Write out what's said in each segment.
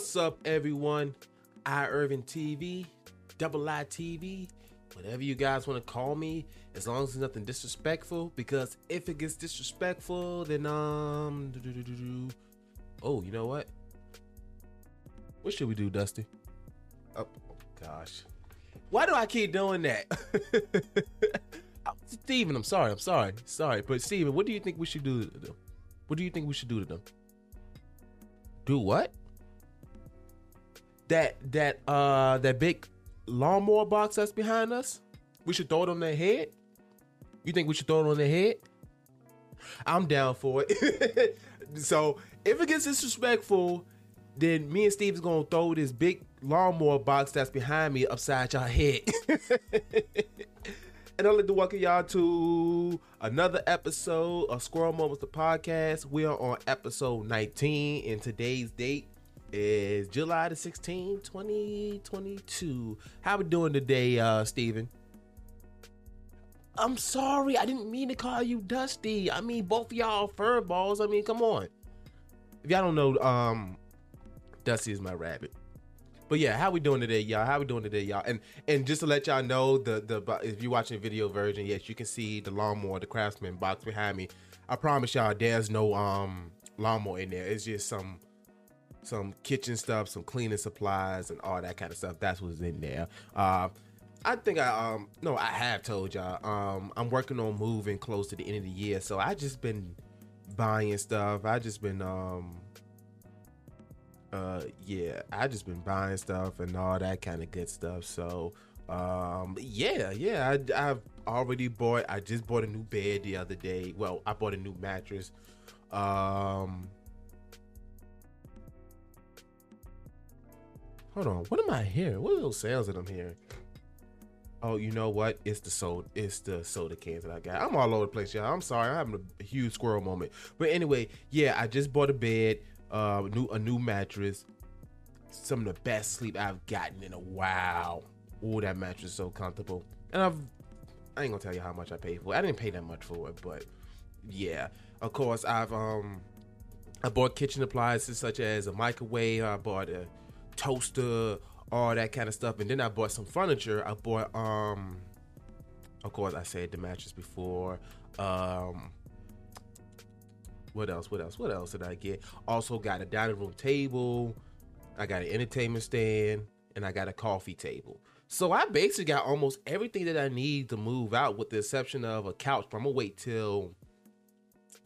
What's up, everyone? I Irvin TV, Double I TV, whatever you guys want to call me, as long as it's nothing disrespectful. Because if it gets disrespectful, then um, oh, you know what? What should we do, Dusty? Oh gosh, why do I keep doing that? Oh, Steven, I'm sorry, I'm sorry, sorry, but Steven, what do you think we should do to them? What do you think we should do to them? Do what? That that uh that big lawnmower box that's behind us? We should throw it on their head? You think we should throw it on their head? I'm down for it. so if it gets disrespectful, then me and Steve is gonna throw this big lawnmower box that's behind me upside your head. and I'd like to welcome y'all to another episode of Squirrel Moments the podcast. We are on episode 19, and today's date is July the 16th, 2022. How we doing today, uh, Steven? I'm sorry, I didn't mean to call you Dusty. I mean both of y'all fur balls. I mean, come on. If y'all don't know, um, Dusty is my rabbit. But yeah, how we doing today, y'all? How we doing today, y'all? And and just to let y'all know, the the if you're watching the video version, yes, you can see the lawnmower, the Craftsman box behind me. I promise y'all, there's no um lawnmower in there. It's just some some kitchen stuff, some cleaning supplies, and all that kind of stuff. That's what's in there. Uh, I think I um no, I have told y'all. Um, I'm working on moving close to the end of the year, so I just been buying stuff. I just been um uh yeah i just been buying stuff and all that kind of good stuff so um yeah yeah I, i've already bought i just bought a new bed the other day well i bought a new mattress um hold on what am i hearing what are those sounds that i'm hearing oh you know what it's the soda it's the soda cans that i got i'm all over the place y'all i'm sorry i'm having a huge squirrel moment but anyway yeah i just bought a bed uh, new a new mattress. Some of the best sleep I've gotten in a while. Oh, that mattress is so comfortable. And I've I ain't gonna tell you how much I paid for it. I didn't pay that much for it, but yeah. Of course, I've um I bought kitchen appliances such as a microwave. I bought a toaster, all that kind of stuff, and then I bought some furniture. I bought um, of course, I said the mattress before. Um, what else? What else? What else did I get? Also got a dining room table. I got an entertainment stand, and I got a coffee table. So I basically got almost everything that I need to move out, with the exception of a couch. But I'm gonna wait till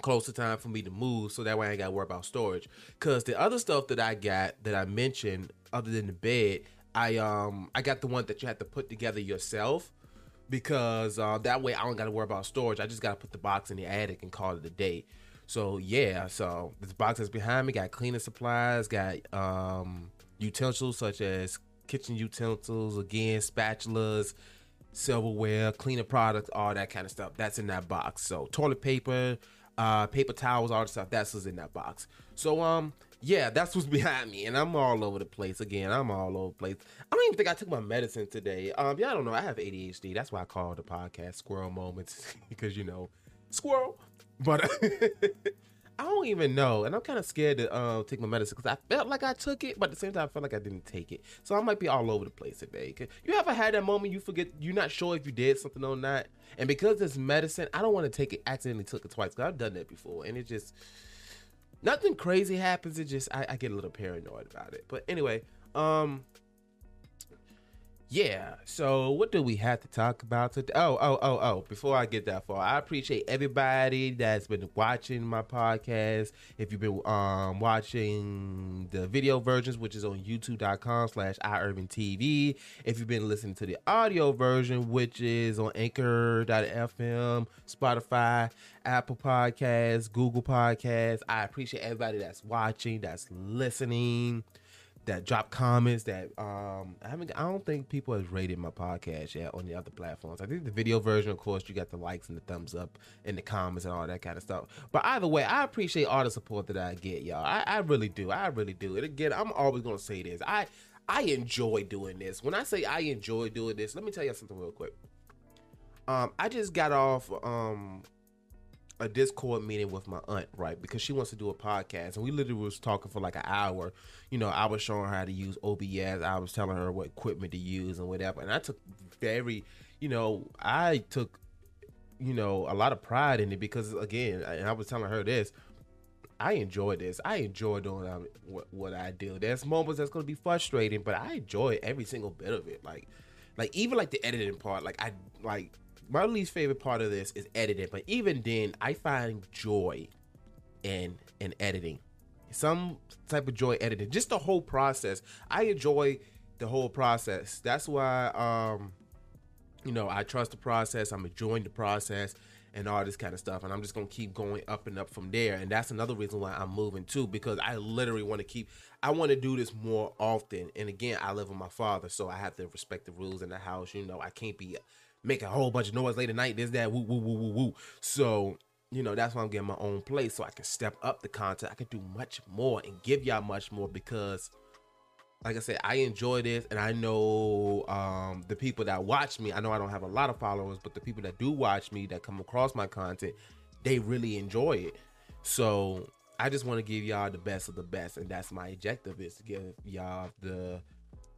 close to time for me to move, so that way I ain't gotta worry about storage. Cause the other stuff that I got that I mentioned, other than the bed, I um I got the one that you have to put together yourself because uh, that way I don't gotta worry about storage. I just gotta put the box in the attic and call it a day. So yeah, so this box that's behind me got cleaning supplies, got um utensils such as kitchen utensils, again, spatulas, silverware, cleaning products, all that kind of stuff. That's in that box. So toilet paper, uh, paper towels, all the stuff that's what's in that box. So um, yeah, that's what's behind me, and I'm all over the place. Again, I'm all over the place. I don't even think I took my medicine today. Um, yeah, I don't know. I have ADHD. That's why I call the podcast Squirrel Moments because you know, squirrel. But I don't even know, and I'm kind of scared to uh, take my medicine because I felt like I took it, but at the same time, I felt like I didn't take it. So I might be all over the place today. You ever had that moment you forget you're not sure if you did something or not, and because it's medicine, I don't want to take it. Accidentally took it twice because I've done that before, and it just nothing crazy happens. It just I, I get a little paranoid about it. But anyway, um, yeah so what do we have to talk about today? Oh oh oh oh before i get that far i appreciate everybody that's been watching my podcast. If you've been um watching the video versions which is on youtube.com slash tv if you've been listening to the audio version which is on anchor.fm spotify apple podcasts google podcasts i appreciate everybody that's watching that's listening that drop comments that um I haven't I don't think people has rated my podcast yet on the other platforms. I think the video version, of course, you got the likes and the thumbs up and the comments and all that kind of stuff. But either way, I appreciate all the support that I get, y'all. I, I really do. I really do. And again, I'm always gonna say this. I I enjoy doing this. When I say I enjoy doing this, let me tell you something real quick. Um, I just got off um a Discord meeting with my aunt, right? Because she wants to do a podcast, and we literally was talking for like an hour. You know, I was showing her how to use OBS. I was telling her what equipment to use and whatever. And I took very, you know, I took, you know, a lot of pride in it because again, and I was telling her this. I enjoy this. I enjoy doing um, what, what I do. There's moments that's gonna be frustrating, but I enjoy every single bit of it. Like, like even like the editing part. Like I like my least favorite part of this is editing, but even then, I find joy in in editing. Some type of joy editing, just the whole process. I enjoy the whole process. That's why, um, you know, I trust the process. I'm enjoying the process and all this kind of stuff. And I'm just gonna keep going up and up from there. And that's another reason why I'm moving too, because I literally want to keep. I want to do this more often. And again, I live with my father, so I have to respect the rules in the house. You know, I can't be make a whole bunch of noise late at night, this, that, woo, woo, woo, woo, woo. So, you know, that's why I'm getting my own place so I can step up the content. I can do much more and give y'all much more because like I said, I enjoy this and I know um, the people that watch me, I know I don't have a lot of followers, but the people that do watch me that come across my content, they really enjoy it. So I just want to give y'all the best of the best, and that's my objective is to give y'all the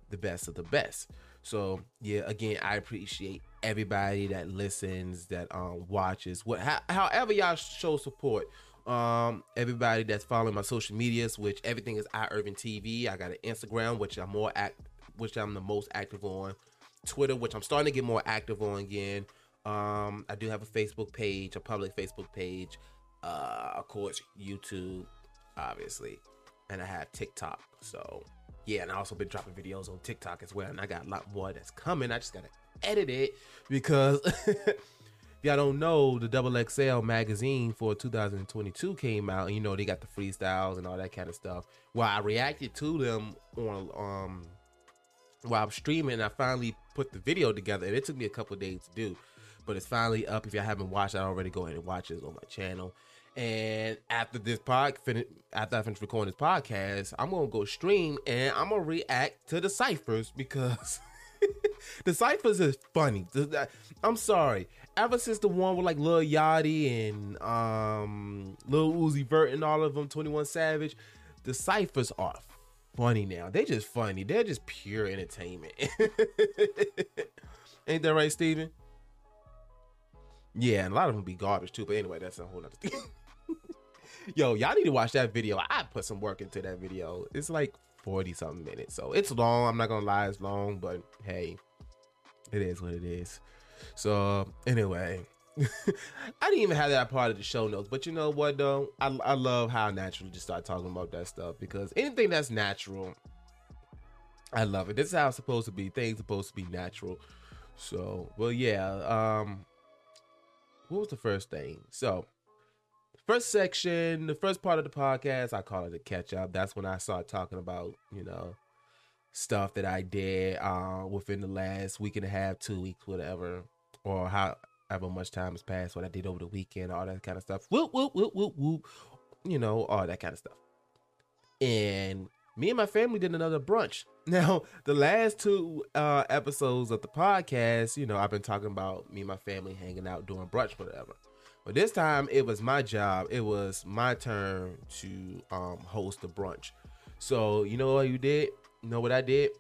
the best of the best. So yeah, again, I appreciate everybody that listens, that um watches, what how, however y'all show support. Um, everybody that's following my social medias, which everything is I Urban TV. I got an Instagram, which I'm more act, which I'm the most active on. Twitter, which I'm starting to get more active on again. Um, I do have a Facebook page, a public Facebook page. Uh, of course, YouTube, obviously, and I have TikTok. So yeah, and I also been dropping videos on TikTok as well, and I got a lot more that's coming. I just gotta edit it because y'all don't know, the Double XL magazine for 2022 came out, and you know they got the freestyles and all that kind of stuff. Well, I reacted to them on um while I'm streaming. I finally put the video together, and it took me a couple days to do, but it's finally up. If y'all haven't watched it already, go ahead and watch it on my channel. And after this pod, after I finish recording this podcast, I'm gonna go stream and I'm gonna react to the ciphers because the ciphers is funny. I'm sorry. Ever since the one with like Lil Yachty and um Lil Uzi Vert and all of them, 21 Savage, the ciphers are funny now. They just funny. They're just pure entertainment. Ain't that right, Steven? Yeah, and a lot of them be garbage too. But anyway, that's a whole other thing. Yo, y'all need to watch that video. I put some work into that video. It's like 40 something minutes. So it's long. I'm not gonna lie, it's long, but hey, it is what it is. So anyway. I didn't even have that part of the show notes, but you know what though? I, I love how naturally just start talking about that stuff because anything that's natural, I love it. This is how it's supposed to be. Things supposed to be natural. So, well, yeah. Um, what was the first thing? So, first section, the first part of the podcast, I call it a catch up. That's when I start talking about, you know, stuff that I did uh, within the last week and a half, two weeks, whatever, or however much time has passed, what I did over the weekend, all that kind of stuff. Whoop, whoop, whoop, whoop, whoop. You know, all that kind of stuff. And me and my family did another brunch. Now, the last two uh, episodes of the podcast, you know, I've been talking about me and my family hanging out doing brunch, whatever. But this time it was my job. It was my turn to um, host the brunch. So you know what you did? You know what I did?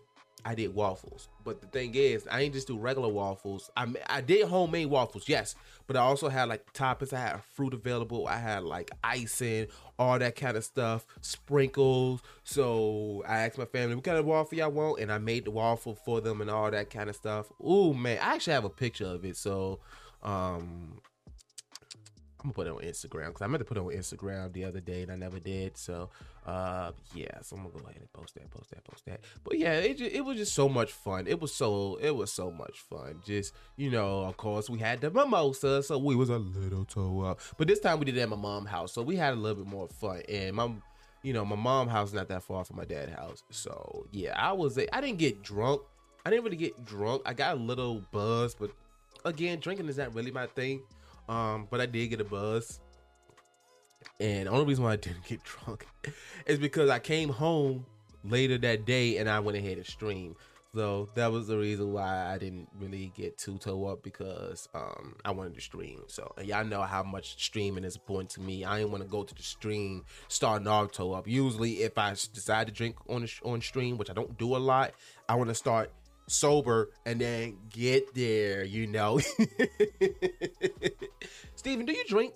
I did waffles. But the thing is, I ain't just do regular waffles. I I did homemade waffles, yes. But I also had like toppings. I had fruit available. I had like icing, all that kind of stuff, sprinkles. So I asked my family, what kind of waffle y'all want? And I made the waffle for them and all that kind of stuff. Oh man, I actually have a picture of it. So um I'm gonna put it on Instagram because I meant to put it on Instagram the other day and I never did. So, uh, yeah, so I'm gonna go ahead and post that, post that, post that. But yeah, it it was just so much fun. It was so it was so much fun. Just you know, of course, we had the mimosa, so we was a little toe up. But this time we did it at my mom's house, so we had a little bit more fun. And my, you know, my mom's house is not that far from my dad's house, so yeah, I was I didn't get drunk. I didn't really get drunk. I got a little buzz, but again, drinking is not really my thing. Um, but I did get a buzz. And the only reason why I didn't get drunk is because I came home later that day and I went ahead and streamed. So That was the reason why I didn't really get too toe up because um I wanted to stream. So y'all know how much streaming is important to me. I didn't want to go to the stream off toe up. Usually, if I decide to drink on the, on stream, which I don't do a lot, I want to start sober and then get there. You know. Steven, do you drink?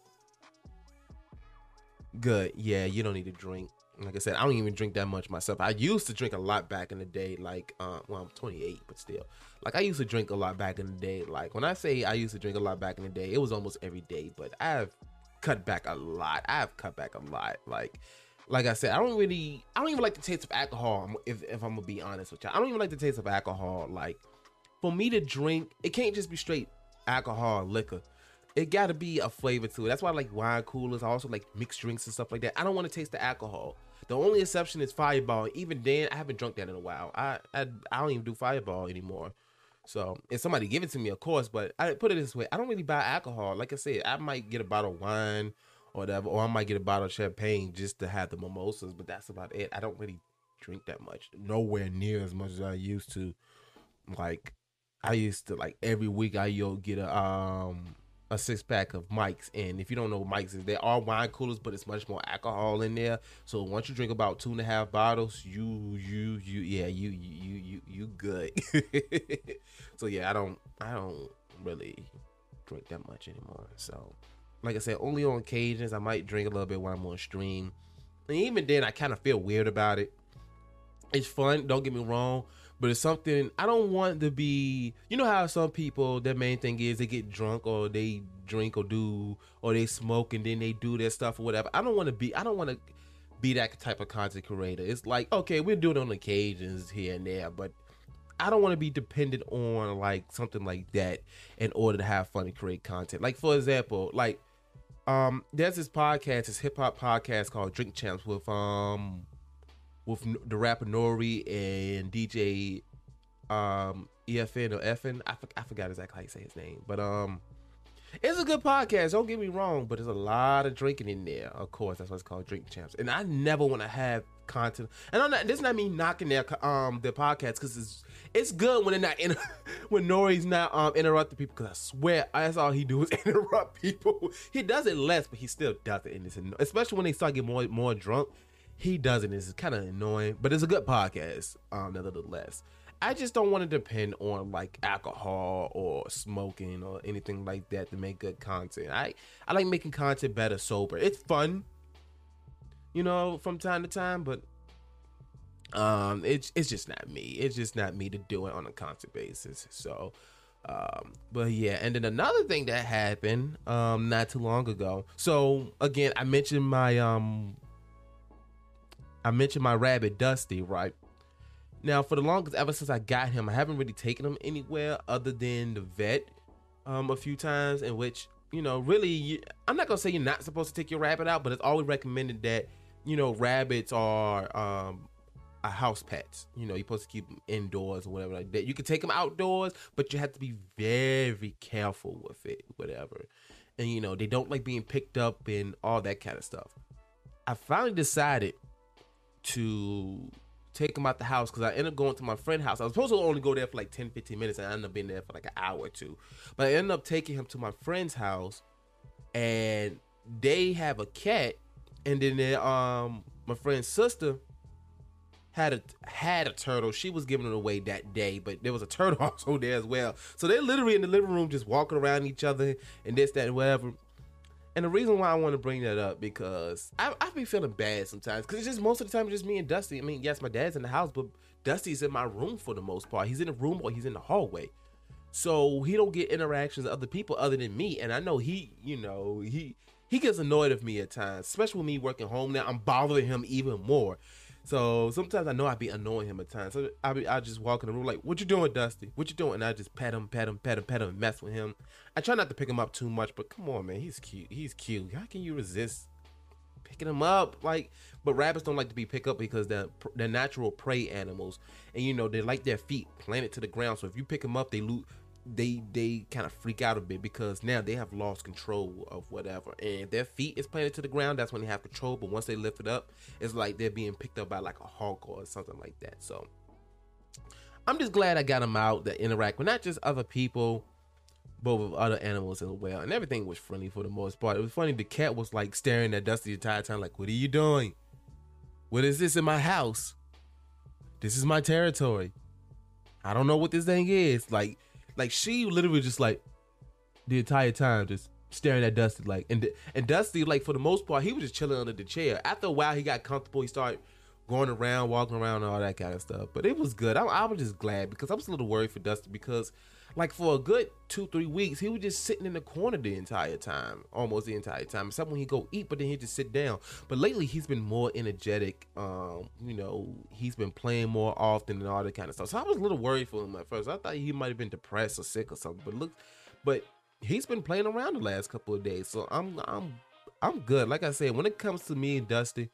Good. Yeah, you don't need to drink like I said, I don't even drink that much myself. I used to drink a lot back in the day. Like, uh, well, I'm 28, but still, like I used to drink a lot back in the day. Like when I say I used to drink a lot back in the day, it was almost every day. But I've cut back a lot. I've cut back a lot. Like, like I said, I don't really, I don't even like the taste of alcohol. If if I'm gonna be honest with you, I don't even like the taste of alcohol. Like, for me to drink, it can't just be straight alcohol, liquor it got to be a flavor to it. That's why I like wine coolers. I also like mixed drinks and stuff like that. I don't want to taste the alcohol. The only exception is Fireball. Even then, I haven't drunk that in a while. I I, I don't even do Fireball anymore. So if somebody give it to me, of course. But I put it this way: I don't really buy alcohol. Like I said, I might get a bottle of wine or whatever, or I might get a bottle of champagne just to have the mimosas. But that's about it. I don't really drink that much. Nowhere near as much as I used to. Like I used to like every week I yo get a um a six pack of Mike's. And if you don't know what Mike's is, they are wine coolers, but it's much more alcohol in there. So once you drink about two and a half bottles, you you you yeah you you you you good. so yeah, I don't I don't really drink that much anymore. So like I said, only on occasions I might drink a little bit while I'm on stream. And even then, I kind of feel weird about it. It's fun, don't get me wrong, but it's something I don't want to be. You know how some people their main thing is they get drunk or they drink or do or they smoke and then they do their stuff or whatever. I don't want to be. I don't want to be that type of content creator. It's like okay, we're doing it on occasions here and there, but I don't want to be dependent on like something like that in order to have fun and create content. Like for example, like um, there's this podcast, this hip hop podcast called Drink Champs with um with the rapper N.O.R.E. and DJ um EFN or FN. I, I forgot exactly how you say his name, but um, it's a good podcast. Don't get me wrong, but there's a lot of drinking in there. Of course, that's what it's called, Drink Champs. And I never want to have content. And I'm not. This is not me knocking their um their podcast because it's it's good when they're not in when N.O.R.E.'s not um interrupting people. Because I swear that's all he do is interrupt people. He does it less, but he still does it. And especially when they start getting more more drunk he doesn't. It's kind of annoying, but it's a good podcast, um, nevertheless. I just don't want to depend on like alcohol or smoking or anything like that to make good content. I I like making content better sober. It's fun, you know, from time to time, but um, it's it's just not me. It's just not me to do it on a constant basis. So, um, but yeah, and then another thing that happened um not too long ago. So again, I mentioned my um I mentioned my rabbit Dusty, right? Now, for the longest, ever since I got him, I haven't really taken him anywhere other than the vet um, a few times, in which, you know, really, you, I'm not to say you're not supposed to take your rabbit out, but it's always recommended that, you know, rabbits are um, a house pets. You know, you're supposed to keep them indoors or whatever like that. You can take them outdoors, but you have to be very careful with it, whatever. And, you know, they don't like being picked up and all that kind of stuff. I finally decided to take him out the house because I ended up going to my friend's house. I was supposed to only go there for like 10, 15 minutes and I ended up being there for like an hour or two. But I ended up taking him to my friend's house and they have a cat and then um my friend's sister had a had a turtle. She was giving it away that day, but there was a turtle also there as well. So they're literally in the living room just walking around each other and this, that, and whatever. And the reason why I want to bring that up because I I be feeling bad sometimes because it's just most of the time it's just me and Dusty. I mean, yes, my dad's in the house, but Dusty's in my room for the most part. He's in the room or he's in the hallway, so he don't get interactions with other people other than me. And I know he, you know, he he gets annoyed of me at times, especially with me working home now. I'm bothering him even more so sometimes I know I'd be annoying him at times. So I be I just walk in the room like, "What you doing, Dusty? What you doing?" And I just pet him, pet him, pet him, pet him, mess with him. I try not to pick him up too much, but come on, man, he's cute. He's cute. How can you resist picking him up? Like, but rabbits don't like to be picked up because they're they're natural prey animals, and you know they like their feet planted to the ground. So if you pick them up, they lose they they kind of freak out a bit because now they have lost control of whatever and their feet is planted to the ground that's when they have control but once they lift it up it's like they're being picked up by like a hawk or something like that so I'm just glad I got them out to interact with not just other people, but with other animals as well. And everything was friendly for the most part. It was funny. The cat was like staring at Dusty the entire time, like, "What are you doing? What is this in my house? This is my territory. I don't know what this thing is." Like, like she literally just like the entire time just staring at Dusty, like, and and Dusty, like for the most part, he was just chilling under the chair. After a while, he got comfortable. He started going around, walking around, and all that kind of stuff. But it was good. I, I was just glad because I was a little worried for Dusty because, like, for a good two, three weeks, he was just sitting in the corner the entire time, almost the entire time. Except when he go eat, but then he just sit down. But lately, he's been more energetic. Um, you know, he's been playing more often and all that kind of stuff. So I was a little worried for him at first. I thought he might have been depressed or sick or something. But look, but he's been playing around the last couple of days. So I'm, I'm, I'm good. Like I said, when it comes to me and Dusty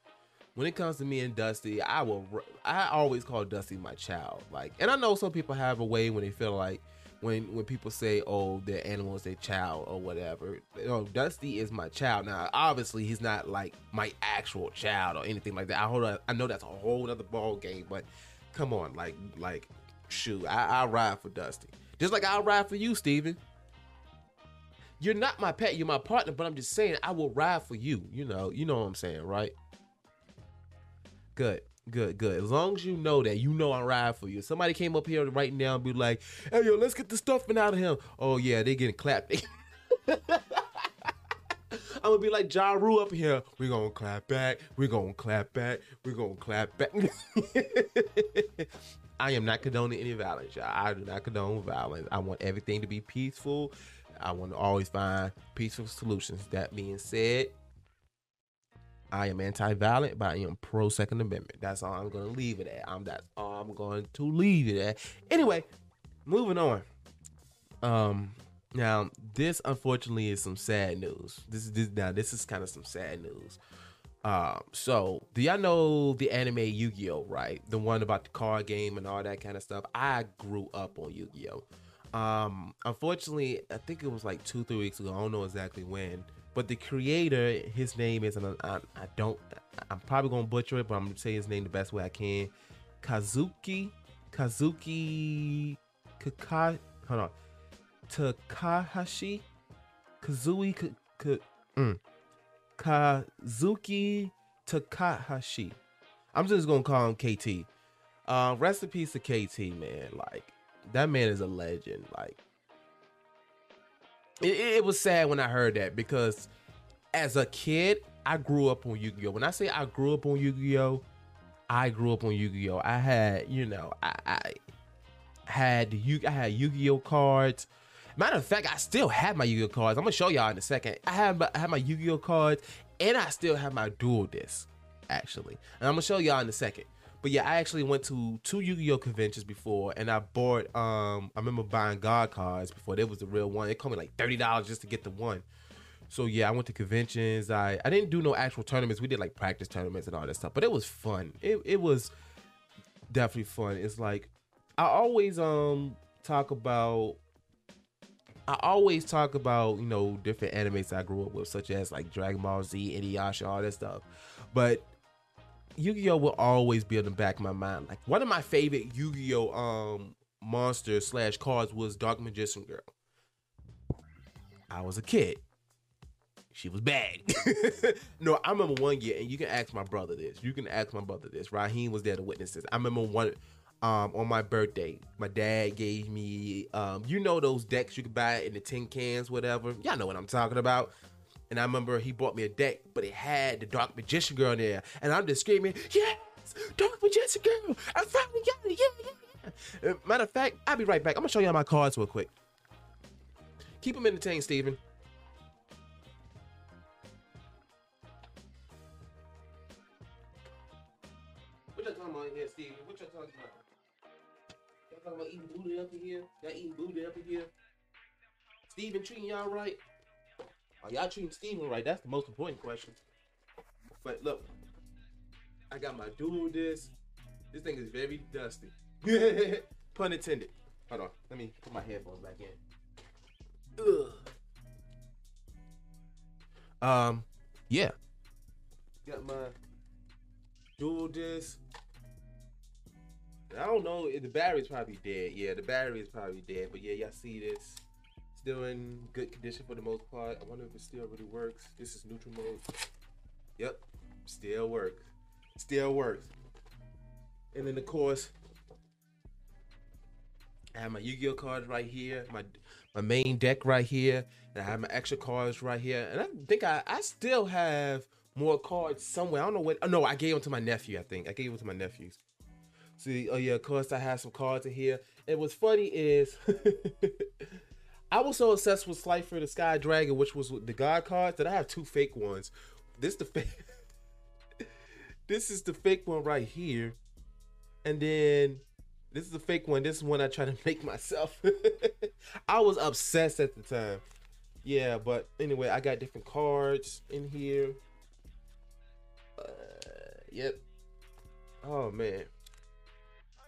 when it comes to me and Dusty, I will I always call Dusty my child. Like, and I know some people have a way when they feel like when when people say, "Oh, their animal is their child" or whatever. You know, Dusty is my child. Now, obviously, he's not like my actual child or anything like that. I hold on, I know that's a whole other ball game, but come on, like like shoot, I, I ride for Dusty, just like I'll ride for you, Steven. You're not my pet, you're my partner, but I'm just saying I will ride for you. You know, you know what I'm saying, right? Good. Good, good. As long as you know that, you know I ride for you. Somebody came up here right now and be like, "Hey, yo, let's get the stuffing out of him." Oh yeah, they getting clapped. I'm gonna be like Ja Rule up here. We're gonna clap back. We're gonna clap back. We're gonna clap back. I am not condoning any violence, y'all. I do not condone violence. I want everything to be peaceful. I want to always find peaceful solutions. That being said, I am anti-violent, but I am pro Second Amendment. That's all I'm to leave it at. I'm that's all I'm going to leave it at. Anyway, moving on. Um, now this unfortunately is some sad news. This is this now this is kind of some sad news. Um, so do y'all know the anime Yu-Gi-Oh, right? The one about the card game and all that kind of stuff. I grew up on Yu-Gi-Oh. Um, unfortunately, I think it was like two, three weeks ago. I don't know exactly when but the creator, his name is, and I, I don't, I'm probably gonna butcher it, but I'm gonna say his name the best way I can. Kazuki, Kazuki, Kaka, hold on, Takahashi, Kazui, K, K, mm, Kazuki Takahashi. I'm just gonna call him KT. Uh, rest in peace to KT, man. Like that man is a legend. Like it, it was sad when I heard that because as a kid, I grew up on Yu-Gi-Oh. When I say I grew up on Yu-Gi-Oh, I grew up on Yu-Gi-Oh. I had, you know, I, I had Yu I had Yu-Gi-Oh cards. Matter of fact, I still have my Yu-Gi-Oh cards. I'm gonna show y'all in a second. I have I have my Yu-Gi-Oh cards, and I still have my Duel Disk, actually. And I'm gonna show y'all in a second. But yeah, I actually went to two Yu-Gi-Oh conventions before, and I bought. Um, I remember buying God cards before. There was the real one. It cost me like thirty dollars just to get the one. So yeah, I went to conventions. I I didn't do no actual tournaments. We did like practice tournaments and all that stuff. But it was fun. It it was definitely fun. It's like I always um talk about I always talk about, you know, different animes I grew up with, such as like Dragon Ball Z, Inuyasha, all that stuff. But Yu-Gi-Oh will always be in the back of my mind. Like one of my favorite Yu-Gi-Oh um monsters slash cards was Dark Magician Girl. I was a kid. She was bad. no, I remember one year, and you can ask my brother this. You can ask my brother this. Raheem was there to witness this. I remember one um on my birthday, my dad gave me um, you know those decks you could buy in the tin cans, whatever. Y'all know what I'm talking about. And I remember he bought me a deck, but it had the Dark Magician Girl in there. And I'm just screaming, yes, Dark Magician Girl. I finally got it. Yeah, yeah, yeah. Uh, matter of fact, I'll be right back. I'm to show y'all my cards real quick. Keep them entertained, Steven. What y'all talking about here, Steven? What y'all talking about? Y'all talking about eating booty up in here? Y'all eating booty up in here? Steven treating y'all right? Are y'all treating Steven right? That's the most important question. But look, I got my Duel Disk. This thing is very dusty. Pun intended. Hold on. Let me put my headphones back in. Ugh. Um, yeah. Got my Duel Disk. I don't know. The battery's probably dead. Yeah, the battery is probably dead. But yeah, y'all see this? Still in good condition for the most part. I wonder if it still really works. This is neutral mode. Yep, still works. Still works. And then of course, I have my Yu-Gi-Oh cards right here. My my main deck right here. And I have my extra cards right here. And I think I, I still have more cards somewhere. I don't know what. Oh, no, I gave them to my nephew, I think. I gave them to my nephews. See, oh yeah, of course I have some cards in here. And what's funny is I was so obsessed with Slifer the Sky Dragon, which was with the God cards, that I have two fake ones. This the fake. this is the fake one right here. And then this is the fake one. This is one I try to make myself. I was obsessed at the time. Yeah, but anyway, I got different cards in here. Uh, yep. Oh man.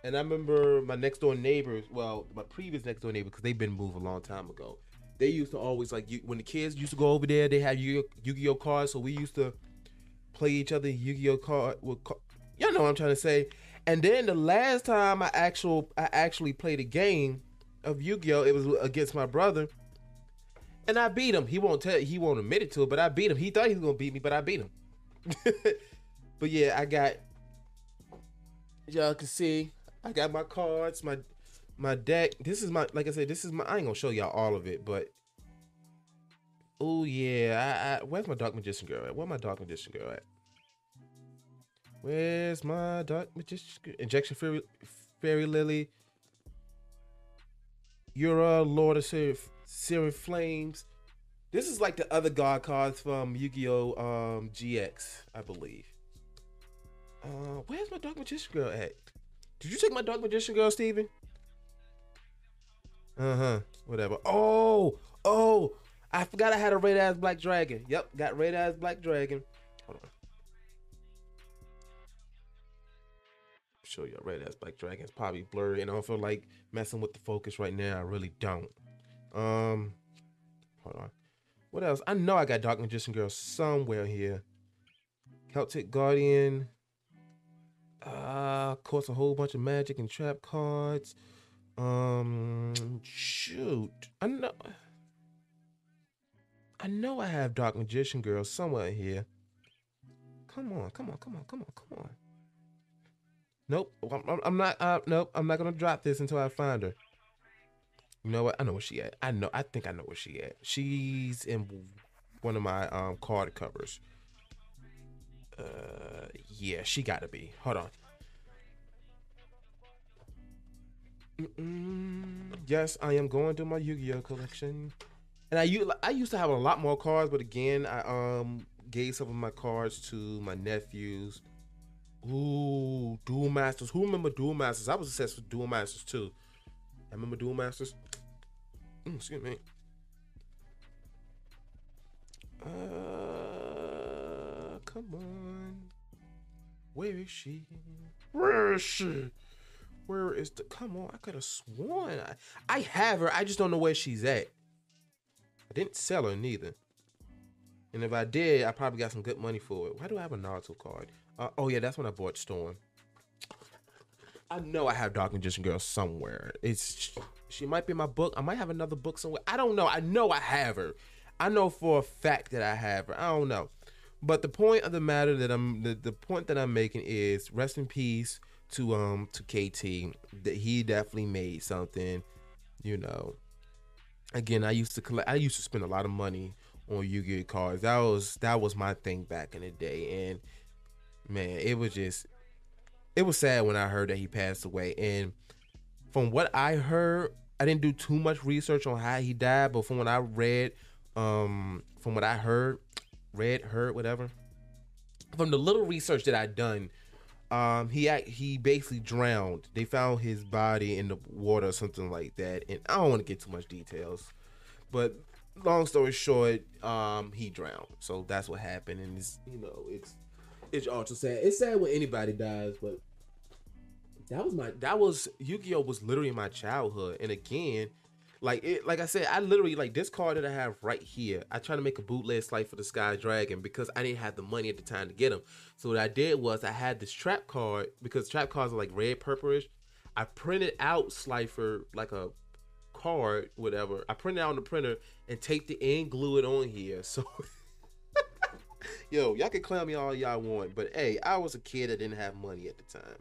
And I remember my next door neighbors, well, my previous next door neighbor, because they've been moved a long time ago. They used to always like you when the kids used to go over there. They had Yu Gi Oh cards, so we used to play each other Yu Gi Oh card. With, y'all know what I'm trying to say. And then the last time I actual I actually played a game of Yu-Gi-Oh, it was against my brother. And I beat him. He won't tell he won't admit it to it, but I beat him. He thought he was gonna beat me, but I beat him. but yeah, I got y'all can see I got my cards, my my deck. This is my like I said, this is my I ain't gonna show y'all all of it, but oh yeah, I, I, where's my dark magician girl at? Where my dark magician girl at? Where's my dark magician? Injection fairy, fairy lily. Uria, Lord of Searing Flames. This is like the other god cards from Yu-Gi-Oh! Um, GX, I believe. Uh, where's my Dark Magician Girl at? Did you take my Dark Magician Girl, Steven? Uh huh. Whatever. Oh, oh! I forgot I had a Red-Eyes Black Dragon. Yep, got Red-Eyes Black Dragon. Hold on. show you a Red-Eyes Black Dragon. It's probably blurry, and I don't feel like messing with the focus right now. I really don't. Um, hold on. What else? I know I got Dark Magician Girl somewhere here. Celtic Guardian. Uh, course, a whole bunch of magic and trap cards. Um, shoot, I know. I know I have Dark Magician Girl somewhere here. Come on, come on, come on, come on, come on. Nope, I'm, I'm not. Uh, nope, I'm not gonna drop this until I find her. You know what? I know where she at. I know. I think I know where she at. She's in one of my um card covers. Uh, yeah, she gotta be. Hold on. Mm-mm. Yes, I am going through my Yu-Gi-Oh collection, and I I used to have a lot more cards, but again, I um gave some of my cards to my nephews Ooh, Duel Masters. Who remember Duel Masters? I was obsessed with Duel Masters too. I remember Duel Masters. Mm, excuse me. Uh, come on. Where is she? Where is she? Where is the? Come on, I could have sworn I, I have her. I just don't know where she's at. I didn't sell her neither. And if I did, I probably got some good money for it. Why do I have a Naruto card? Uh, oh yeah, that's when I bought Storm. I know I have Dark Magician Girl somewhere. It's she might be in my book. I might have another book somewhere. I don't know. I know I have her. I know for a fact that I have her. I don't know. But the point of the matter that I'm the, the point that I'm making is rest in peace to um to KT. That he definitely made something, you know. Again, I used to collect I used to spend a lot of money on Yu-Gi-Oh cards. That was that was my thing back in the day and man, it was just it was sad when I heard that he passed away. And from what I heard, I didn't do too much research on how he died, but from what I read, um, from what I heard, read, heard, whatever, from the little research that I'd done, um, he he basically drowned. They found his body in the water or something like that, and I don't want to get too much details, but long story short, um, he drowned. So that's what happened, and it's you know it's it's also sad. It's sad when anybody dies, but that was my that was Yu-Gi-Oh was literally my childhood. And again, like it like I said, I literally like this card that I have right here. I tried to make a bootleg Slifer the Sky Dragon because I didn't have the money at the time to get them. So what I did was I had this trap card because trap cards are like red purplish. I printed out Slifer like a card, whatever. I printed out on the printer and taped it in, glue it on here. So, yo, y'all can clown me all y'all want, but hey, I was a kid that didn't have money at the time.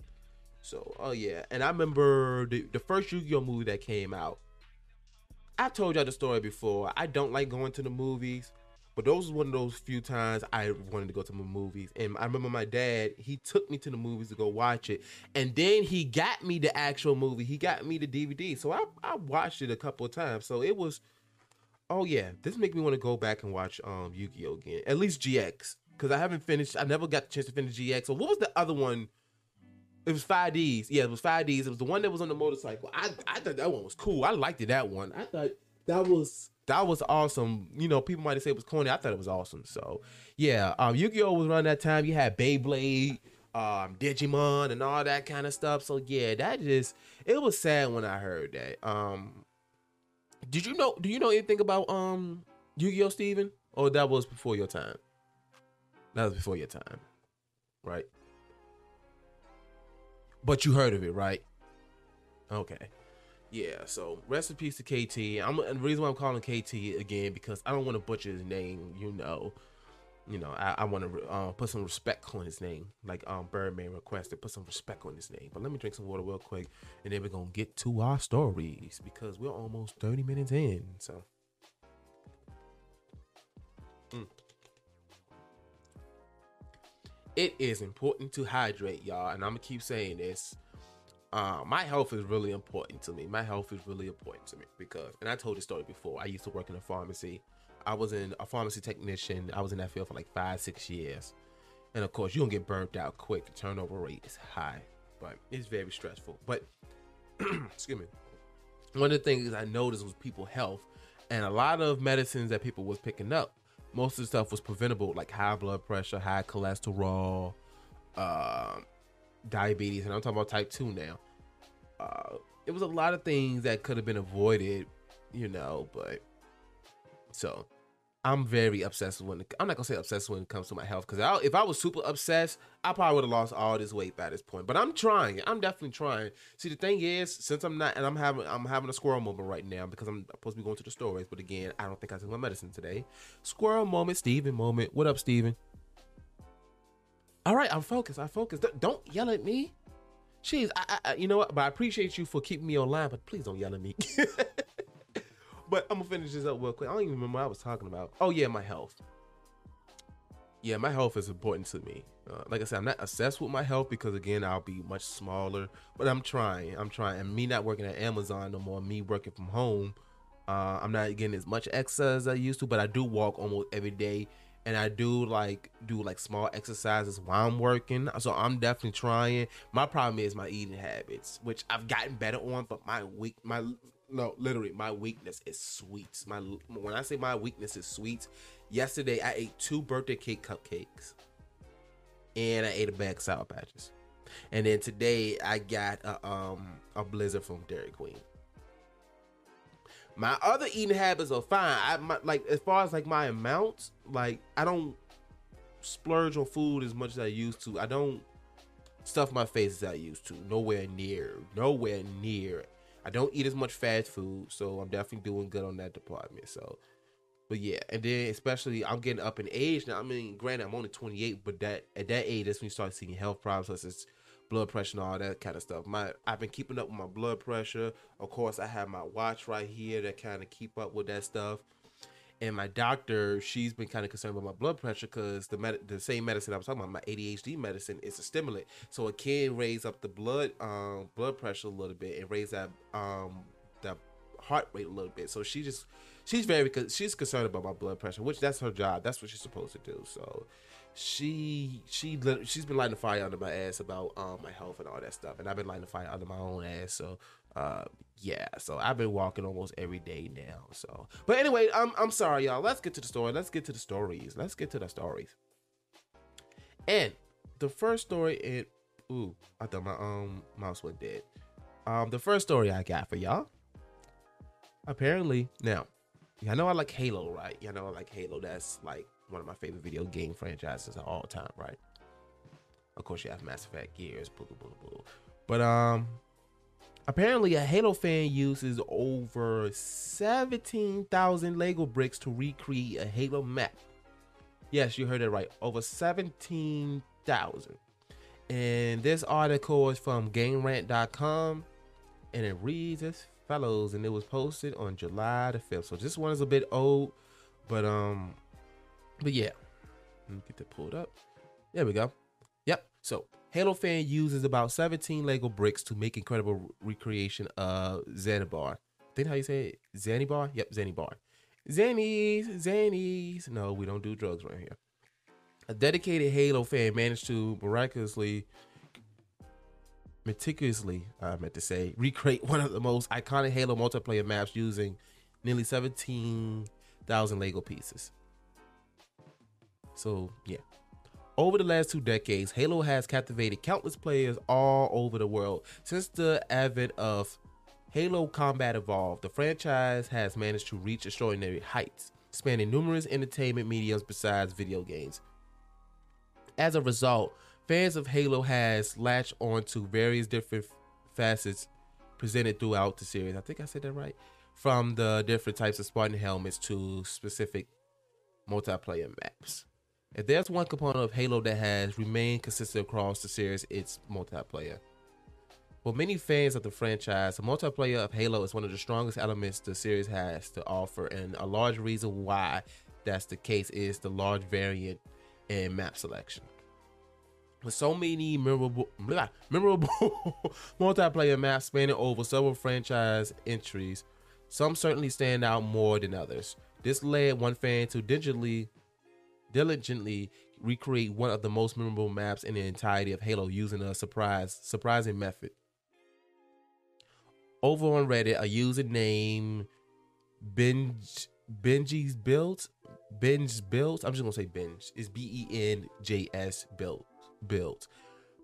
So, oh yeah, and I remember the, the first Yu-Gi-Oh movie that came out. I've told y'all the story before. I don't like going to the movies. But those was one of those few times I wanted to go to the movies. And I remember my dad, he took me to the movies to go watch it. And then he got me the actual movie. He got me the DVD. So I, I watched it a couple of times. So it was, oh yeah, this make me want to go back and watch um Yu-Gi-Oh again. At least GX. Because I haven't finished, I never got the chance to finish GX. So what was the other one? It was 5Ds. Yeah, it was 5Ds. It was the one that was on the motorcycle. I, I thought that one was cool. I liked it, that one. I thought that was that was awesome. You know, people might say it was corny. I thought it was awesome. So yeah, um, Yu-Gi-Oh was around that time. You had Beyblade, um, Digimon, and all that kind of stuff. So yeah, that just it was sad when I heard that. Um, did you know? Do you know anything about um Yu-Gi-Oh, Steven? Or that was before your time? That was before your time, right? But you heard of it, right? Okay. Yeah, so rest in peace to KT. I'm the reason why I'm calling KT again because I don't want to butcher his name. You know, you know, I, I want to uh, put some respect on his name, like um Birdman requested. Put some respect on his name. But let me drink some water real quick, and then we're gonna get to our stories because we're almost 30 minutes in. So. Mm. It is important to hydrate, y'all, and I'm gonna keep saying this uh, my health is really important to me. My health is really important to me because, and I told this story before. I used to work in a pharmacy. I was in a pharmacy technician. I was in that field for like five, six years, and of course, you don't get burnt out quick. The turnover rate is high, but it's very stressful. But excuse me. One of the things I noticed was people health, and a lot of medicines that people was picking up. Most of the stuff was preventable, like high blood pressure, high cholesterol. Uh, diabetes, and I'm talking about type 2 now. Uh, it was a lot of things that could have been avoided, you know, but so I'm very obsessed when it, I'm not gonna say obsessed when it comes to my health because if I was super obsessed, I probably would have lost all this weight by this point. But I'm trying. I'm definitely trying. See, the thing is, since I'm not, and I'm having, I'm having a squirrel moment right now because I'm supposed to be going to the stories. But again, I don't think I took my medicine today. Squirrel moment, Steven moment. What up, Steven? All right, I'm focused. I'm focused. Don't yell at me. Jeez, I, I, you know what? But I appreciate you for keeping me online, but please don't yell at me. I'm gonna finish this up real quick. I don't even remember what I was talking about. Oh yeah, my health. Yeah, my health is important to me. Uh, like I said, I'm not obsessed with my health because again, I'll be much smaller. But I'm trying. I'm trying. And me not working at Amazon no more, me working from home, uh, I'm not getting as much exercise as I used to. But I do walk almost every day and I do like do like small exercises while I'm working. So I'm definitely trying. My problem is my eating habits, which I've gotten better on, but my weak my no, literally my weakness is sweets. My when I say my weakness is sweets, yesterday I ate two birthday cake cupcakes. And I ate a bag of sour patches. And then today I got a um a blizzard from Dairy Queen. My other eating habits are fine. I my, like as far as like my amounts, like I don't splurge on food as much as I used to. I don't stuff my face as I used to. Nowhere near. Nowhere near. I don't eat as much fast food, so I'm definitely doing good on that department. So, but yeah, and then especially I'm getting up in age now. I mean, granted, I'm only 28, but that at that age, that's when you start seeing health problems such as blood pressure and all that kind of stuff. My I've been keeping up with my blood pressure. Of course, I have my watch right here that kind of keep up with that stuff. And my doctor, she's been kind of concerned about my blood pressure because the med- the same medicine I was talking about, my ADHD medicine, is a stimulant, so it can raise up the blood um, blood pressure a little bit and raise that um, the heart rate a little bit. So she just she's very she's concerned about my blood pressure, which that's her job. That's what she's supposed to do. So she she she's been lighting a fire under my ass about um my health and all that stuff, and I've been lighting a fire under my own ass. So uh yeah, so I've been walking almost every day now. So, but anyway, I'm I'm sorry, y'all. Let's get to the story. Let's get to the stories. Let's get to the stories. And the first story, it ooh, I thought my um mouse went dead. Um, the first story I got for y'all. Apparently, now, y'all know I like Halo, right? Y'all know I like Halo. That's like one of my favorite video game franchises of all time, right? Of course, you have Mass Effect, Gears, boo. But um, Apparently, a Halo fan uses over 17,000 Lego bricks to recreate a Halo map. Yes, you heard it right. Over 17,000. And this article is from GameRant.com and it reads as follows and it was posted on July the 5th. So this one is a bit old, but um but yeah. Let me get that pulled up. There we go. Yep. So Halo fan uses about 17 Lego bricks to make incredible recreation of Xanabar. Think how you say it? Yep, Xanibar. Xannies, Xannies. No, we don't do drugs right here. A dedicated Halo fan managed to miraculously, meticulously, I meant to say, recreate one of the most iconic Halo multiplayer maps using nearly 17,000 Lego pieces. So, yeah. Over the last two decades, Halo has captivated countless players all over the world. Since the advent of Halo Combat Evolved, the franchise has managed to reach extraordinary heights, spanning numerous entertainment mediums besides video games. As a result, fans of Halo has latched onto various different facets presented throughout the series. I think I said that right. From the different types of Spartan helmets to specific multiplayer maps. If there's one component of Halo that has remained consistent across the series, it's multiplayer. For many fans of the franchise, the multiplayer of Halo is one of the strongest elements the series has to offer, and a large reason why that's the case is the large variant in map selection. With so many memorable, blah, memorable multiplayer maps spanning over several franchise entries, some certainly stand out more than others. This led one fan to digitally diligently recreate one of the most memorable maps in the entirety of Halo using a surprise surprising method. Over on Reddit, a user named Benj Benji's built Benj built. I'm just gonna say Benj. It's B E N J S built built.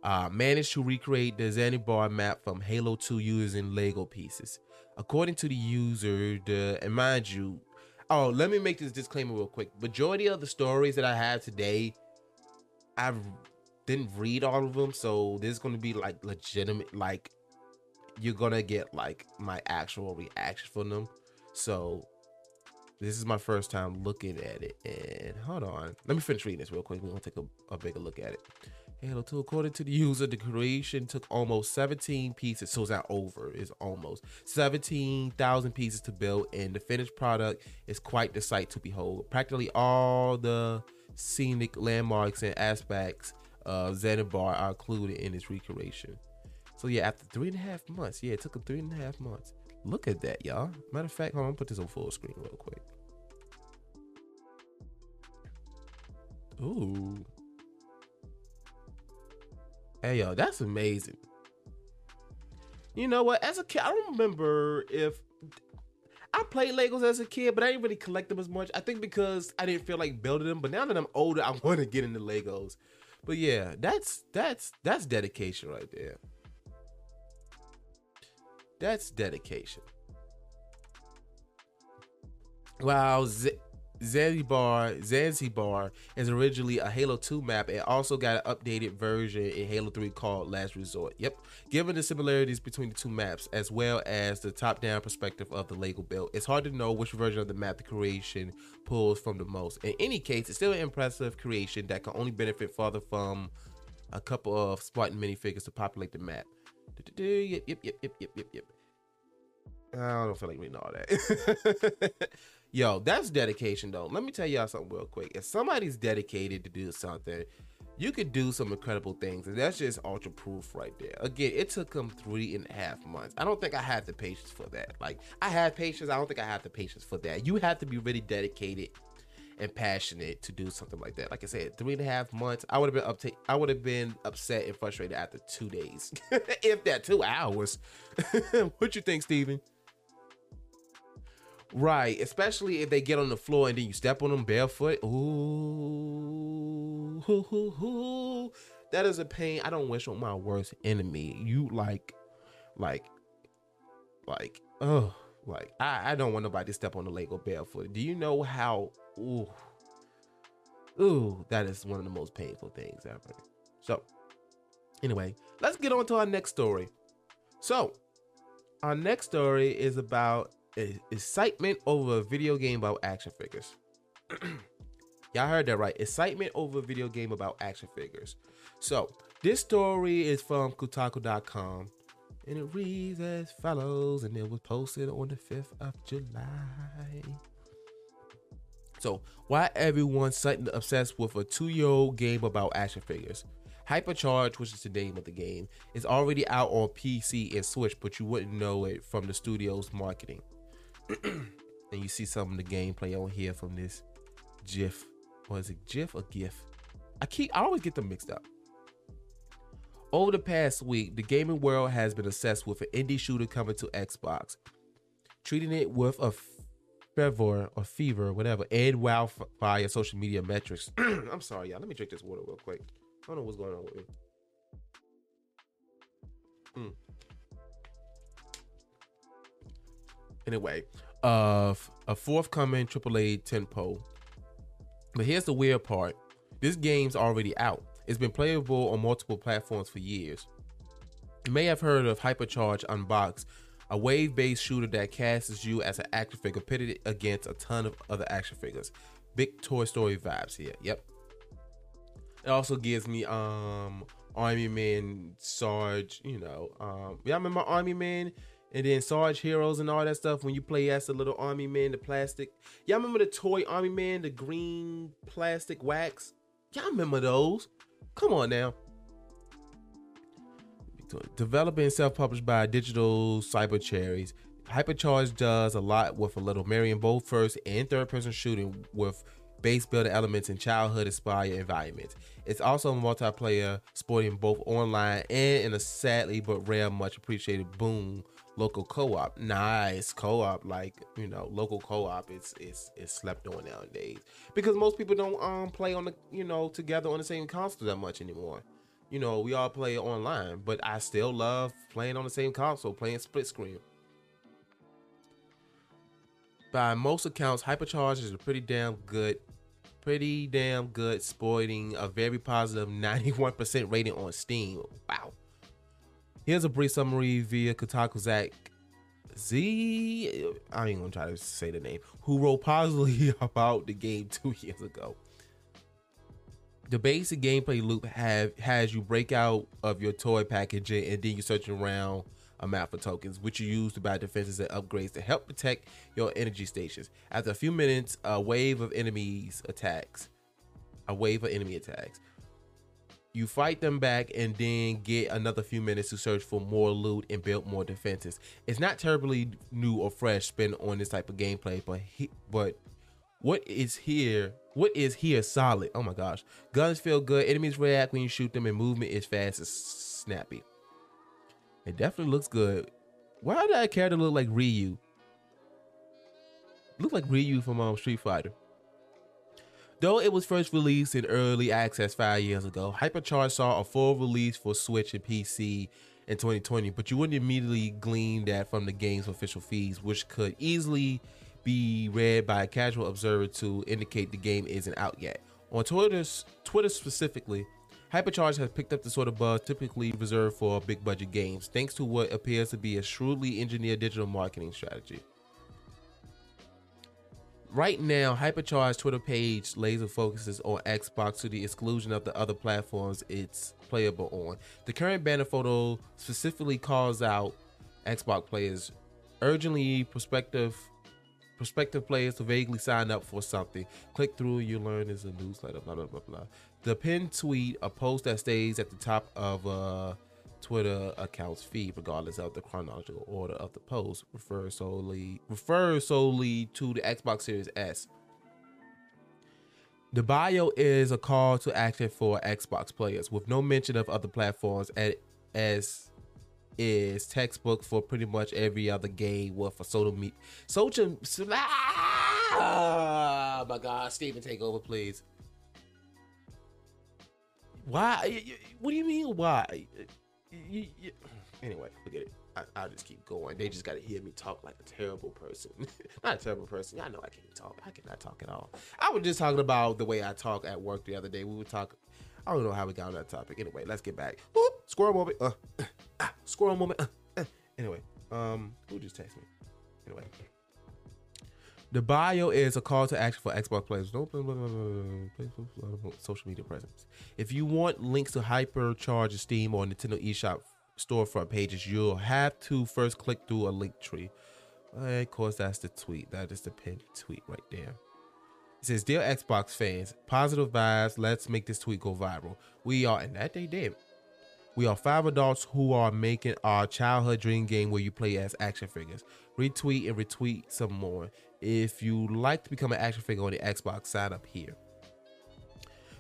Uh, managed to recreate the Xanabar map from Halo 2 using Lego pieces. According to the user, the and mind you, Oh, let me make this disclaimer real quick. Majority of the stories that I have today, I didn't read all of them, so this is going to be like legitimate. Like you're gonna get like my actual reaction from them. So this is my first time looking at it. And hold on, let me finish reading this real quick. We're gonna take a, a bigger look at it. Halo 2, according to the user, the creation took almost 17 pieces. So it's not over, it's almost 17,000 pieces to build, and the finished product is quite the sight to behold. Practically all the scenic landmarks and aspects of Xanabar are included in its recreation. So yeah, after three and a half months, yeah, it took them three and a half months. Look at that, y'all. Matter of fact, hold on, put this on full screen real quick. Ooh. Hey yo, that's amazing. You know what? As a kid, I don't remember if I played Legos as a kid, but I didn't really collect them as much. I think because I didn't feel like building them. But now that I'm older, I want to get into Legos. But yeah, that's that's that's dedication right there. That's dedication. Wow, Zanzibar Zanzibar is originally a Halo 2 map. It also got an updated version in Halo 3 called Last Resort. Yep. Given the similarities between the two maps, as well as the top-down perspective of the Lego build, it's hard to know which version of the map the creation pulls from the most. In any case, it's still an impressive creation that can only benefit further from a couple of Spartan minifigures to populate the map. Yep, yep, yep, yep, yep, yep, yep. I don't feel like reading all that. Yo, that's dedication though. Let me tell y'all something real quick. If somebody's dedicated to do something, you could do some incredible things, and that's just ultra proof right there. Again, it took them three and a half months. I don't think I had the patience for that. Like I had patience, I don't think I had the patience for that. You have to be really dedicated and passionate to do something like that. Like I said, three and a half months. I would have been up. to, I would have been upset and frustrated after two days, if that two hours. what you think, Steven? Right, especially if they get on the floor and then you step on them barefoot. Ooh, that is a pain I don't wish on my worst enemy. You like, like, like, oh, like I, I don't want nobody to step on the Lego barefoot. Do you know how? Ooh, ooh, that is one of the most painful things ever. So, anyway, let's get on to our next story. So, our next story is about excitement over a video game about action figures. Y'all heard that right. Excitement over a video game about action figures. So, this story is from Kotaku.com and it reads as follows and it was posted on the 5th of July. So, why everyone suddenly obsessed with a two year old game about action figures? Hypercharge, which is the name of the game, is already out on PC and Switch, but you wouldn't know it from the studio's marketing. and you see some of the gameplay on here from this GIF. Or is it GIF or GIF? I keep I always get them mixed up. Over the past week, the gaming world has been obsessed with an indie shooter coming to Xbox, treating it with a fervor or fever, whatever, and wildfire social media metrics. I'm sorry, y'all. Let me drink this water real quick. I don't know what's going on with me. Mm. Anyway, of a forthcoming AAA tempo. But here's the weird part: this game's already out. It's been playable on multiple platforms for years. You may have heard of Hypercharge Unboxed, a wave-based shooter that casts you as an action figure pitted against a ton of other action figures. Big Toy Story vibes here. Yep, it also gives me um Army Man, Sarge, you know. Um y'all remember Army Man and then Sarge Heroes and all that stuff when you play as the little Army Man, the plastic. Y'all remember the toy Army Man, the green plastic wax? Y'all remember those? Come on now. Developed and self-published by Digital Cyber Cherries. Hypercharge does a lot with a little Marion both first and third person shooting with base building elements and childhood inspired environments. It's also multiplayer, sporting both online and in a sadly but rare, much appreciated boom local co-op. Nice co-op, like you know, local co-op. It's it's it's slept on nowadays because most people don't um play on the you know together on the same console that much anymore. You know, we all play online, but I still love playing on the same console, playing split screen. By most accounts, Hypercharge is a pretty damn good pretty damn good, sporting a very positive 91% rating on Steam. Wow. Here's a brief summary via Kotaku Zach Z. I ain't gonna try to say the name. Who wrote positively about the game two years ago. The basic gameplay loop have has you break out of your toy packaging and then you search around a map for tokens, which you use to buy defenses and upgrades to help protect your energy stations. After a few minutes, a wave of enemies attacks. A wave of enemy attacks. You fight them back and then get another few minutes to search for more loot and build more defenses. It's not terribly new or fresh spin on this type of gameplay, but he, but what is here? What is here solid? Oh my gosh, guns feel good. Enemies react when you shoot them, and movement is fast and snappy. It definitely looks good. Why did that character look like Ryu? Look like Ryu from um, Street Fighter. Though it was first released in early access five years ago, Hypercharge saw a full release for Switch and PC in 2020, but you wouldn't immediately glean that from the game's official feeds, which could easily be read by a casual observer to indicate the game isn't out yet. On Twitter, Twitter specifically, Hypercharge has picked up the sort of buzz typically reserved for big budget games, thanks to what appears to be a shrewdly engineered digital marketing strategy. Right now, Hypercharge Twitter page laser focuses on Xbox to the exclusion of the other platforms it's playable on. The current banner photo specifically calls out Xbox players, urgently prospective prospective players to vaguely sign up for something. Click through, you learn is a newsletter, blah blah blah blah. The pinned tweet, a post that stays at the top of a Twitter account's feed, regardless of the chronological order of the post, refers solely refers solely to the Xbox Series S. The bio is a call to action for Xbox players, with no mention of other platforms, as is textbook for pretty much every other game with a social media. Social. Ah, my God, Steven, take over, please. Why? What do you mean? Why? Anyway, forget it. I, will just keep going. They just got to hear me talk like a terrible person. Not a terrible person. Y'all know I can't talk. I cannot talk at all. I was just talking about the way I talk at work the other day. We were talking. I don't know how we got on that topic. Anyway, let's get back. Whoop, squirrel moment. Uh, uh, squirrel moment. Uh, uh. Anyway, Um, who just text me? Anyway. The bio is a call to action for Xbox players. No social media presence. If you want links to Hypercharge Steam or Nintendo eShop storefront pages, you'll have to first click through a link tree. of course, that's the tweet. That is the pinned tweet right there. It says, "Dear Xbox fans, positive vibes. Let's make this tweet go viral. We are, and that they did. We are five adults who are making our childhood dream game where you play as action figures. Retweet and retweet some more. If you like to become an action figure on the Xbox, sign up here.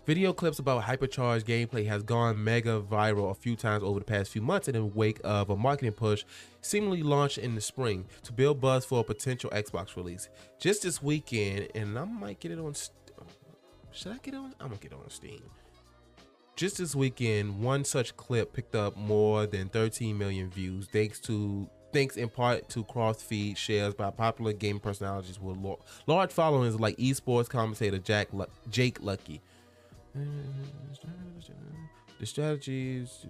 Video clips about hypercharged gameplay has gone mega viral a few times over the past few months in the wake of a marketing push seemingly launched in the spring to build buzz for a potential Xbox release. Just this weekend, and I might get it on. Should I get it on? I'm gonna get it on Steam. Just this weekend, one such clip picked up more than 13 million views thanks to thanks in part to cross feed shares by popular game personalities with large followings like esports commentator Jack Jake Lucky. The strategies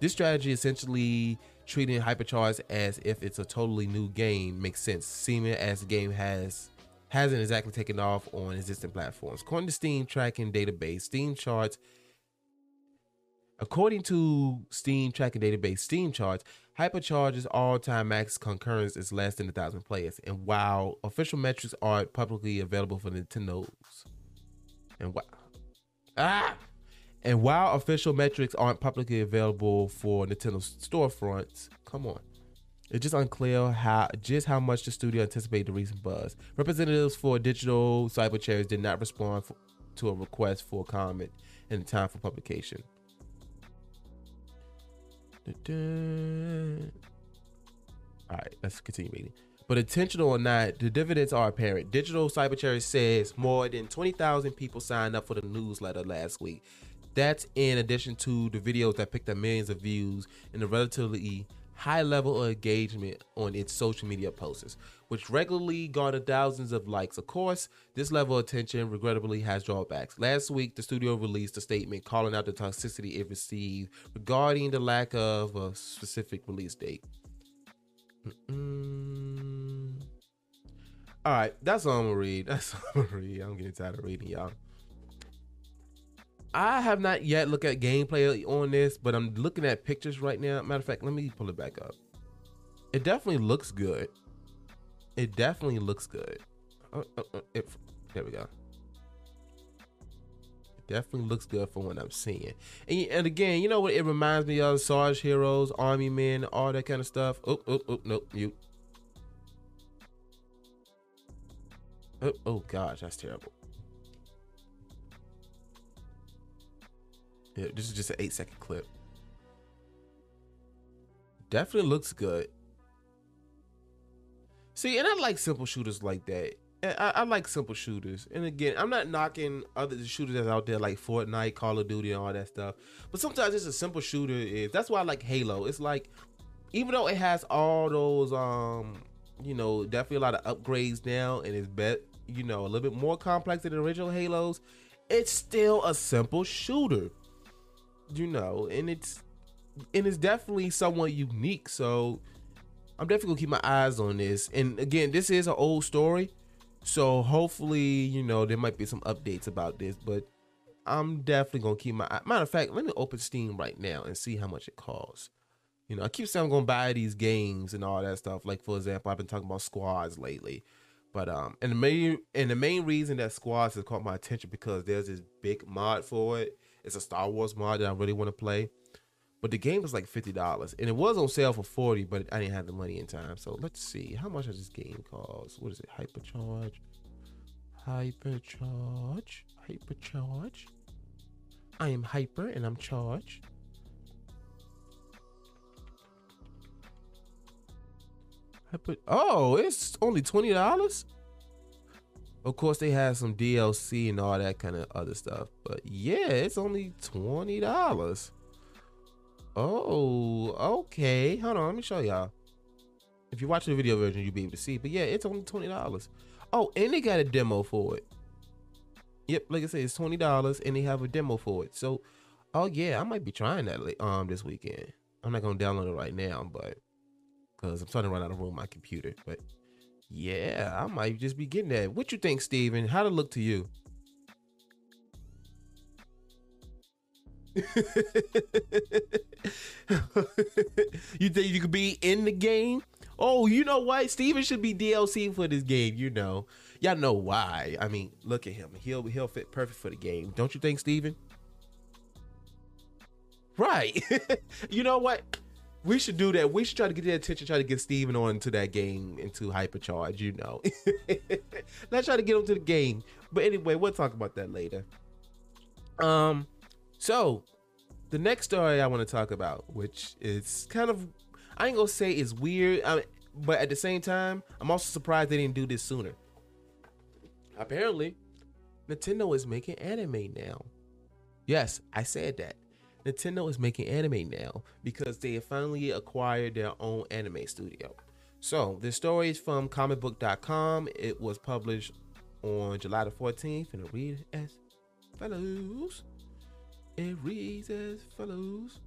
this strategy essentially treating hypercharge as if it's a totally new game makes sense, seeming as the game has hasn't exactly taken off on existing platforms. According to Steam tracking database, Steam charts According to Steam tracking database Steam charts, Hypercharge's all-time max concurrence is less than a thousand players, and while official metrics aren't publicly available for Nintendo's, and ah, and while official metrics aren't publicly available for Nintendo storefronts, come on. It's just unclear how just how much the studio anticipated the recent buzz. Representatives for Digital Cyber Cherries did not respond for, to a request for comment in time for publication. All right, let's continue reading. But intentional or not, the dividends are apparent. Digital Cyber Cherry says more than 20,000 people signed up for the newsletter last week. That's in addition to the videos that picked up millions of views and a relatively high level of engagement on its social media posts, which regularly garner thousands of likes. Of course, this level of attention regrettably has drawbacks. Last week, the studio released a statement calling out the toxicity it received regarding the lack of a specific release date. Mm-mm. All right, that's all I'm gonna read. That's all I'm gonna read. I'm getting tired of reading, y'all. I have not yet looked at gameplay on this, but I'm looking at pictures right now. Matter of fact, let me pull it back up. It definitely looks good. It definitely looks good. Uh, uh, uh, it, there we go. It definitely looks good from what I'm seeing. And, and again, you know what? It reminds me of Sarge Heroes, Army Men, all that kind of stuff. Oh, oh, oh, nope, mute. Oh, oh gosh, that's terrible. Yeah, this is just an eight second clip. Definitely looks good. See, and I like simple shooters like that. I, I, like simple shooters. And again, I'm not knocking other shooters that's out there like Fortnite, Call of Duty, and all that stuff. But sometimes just a simple shooter is. That's why I like Halo. It's like, even though it has all those, um, you know, definitely a lot of upgrades now, and it's bet, you know, a little bit more complex than the original Halos. It's still a simple shooter you know, and it's and it's definitely somewhat unique. So I'm definitely gonna keep my eyes on this. And again, this is an old story, so hopefully, you know, there might be some updates about this. But I'm definitely gonna keep my matter of fact. Let me open Steam right now and see how much it costs. You know, I keep saying I'm gonna buy these games and all that stuff. Like for example, I've been talking about squads lately. But um, and the main and the main reason that squads has caught my attention because there's this big mod for it it's a Star Wars mod that I really want to play. But the game was like fifty dollars, and it was on sale for forty, but I didn't have the money in time. So let's see how much does this game cost. What is it? Hypercharge, hypercharge, hypercharge. I am hyper and I'm charged. Hyper. Oh, it's only twenty dollars. Of course, they have some DLC and all that kind of other stuff. But yeah, it's only twenty dollars. Oh, okay. Hold on, let me show y'all. If you watch the video version, you'll be able to see. But yeah, it's only twenty dollars. Oh, and they got a demo for it. Yep, like I said, it's twenty dollars, and they have a demo for it. So, oh yeah, I might be trying that um this weekend. I'm not gonna download it right now, but because I'm starting to run out of room on my computer. But yeah, I might just be getting that. What you think, Steven? How to look to you? you think you could be in the game? Oh, you know what? Steven should be DLC for this game. You know, y'all know why. I mean, look at him. He'll he'll fit perfect for the game. Don't you think, Steven? Right. you know what? We should do that. We should try to get their attention, try to get Steven on to that game into hypercharge, you know. Let's try to get him to the game. But anyway, we'll talk about that later. Um, so the next story I want to talk about, which is kind of I ain't gonna say it's weird, I but at the same time, I'm also surprised they didn't do this sooner. Apparently, Nintendo is making anime now. Yes, I said that. Nintendo is making anime now because they have finally acquired their own anime studio. So, the story is from comicbook.com. It was published on July the 14th, and it reads as follows. It reads as follows.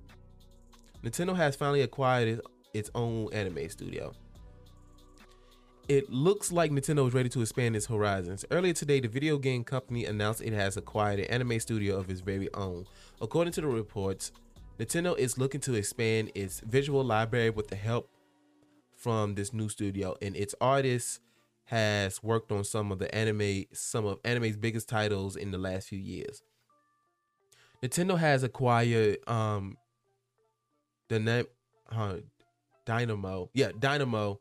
Nintendo has finally acquired its own anime studio. It looks like Nintendo is ready to expand its horizons. Earlier today, the video game company announced it has acquired an anime studio of its very own. According to the reports, Nintendo is looking to expand its visual library with the help from this new studio, and its artists has worked on some of the anime, some of anime's biggest titles in the last few years. Nintendo has acquired um the name uh, Dynamo, yeah, Dynamo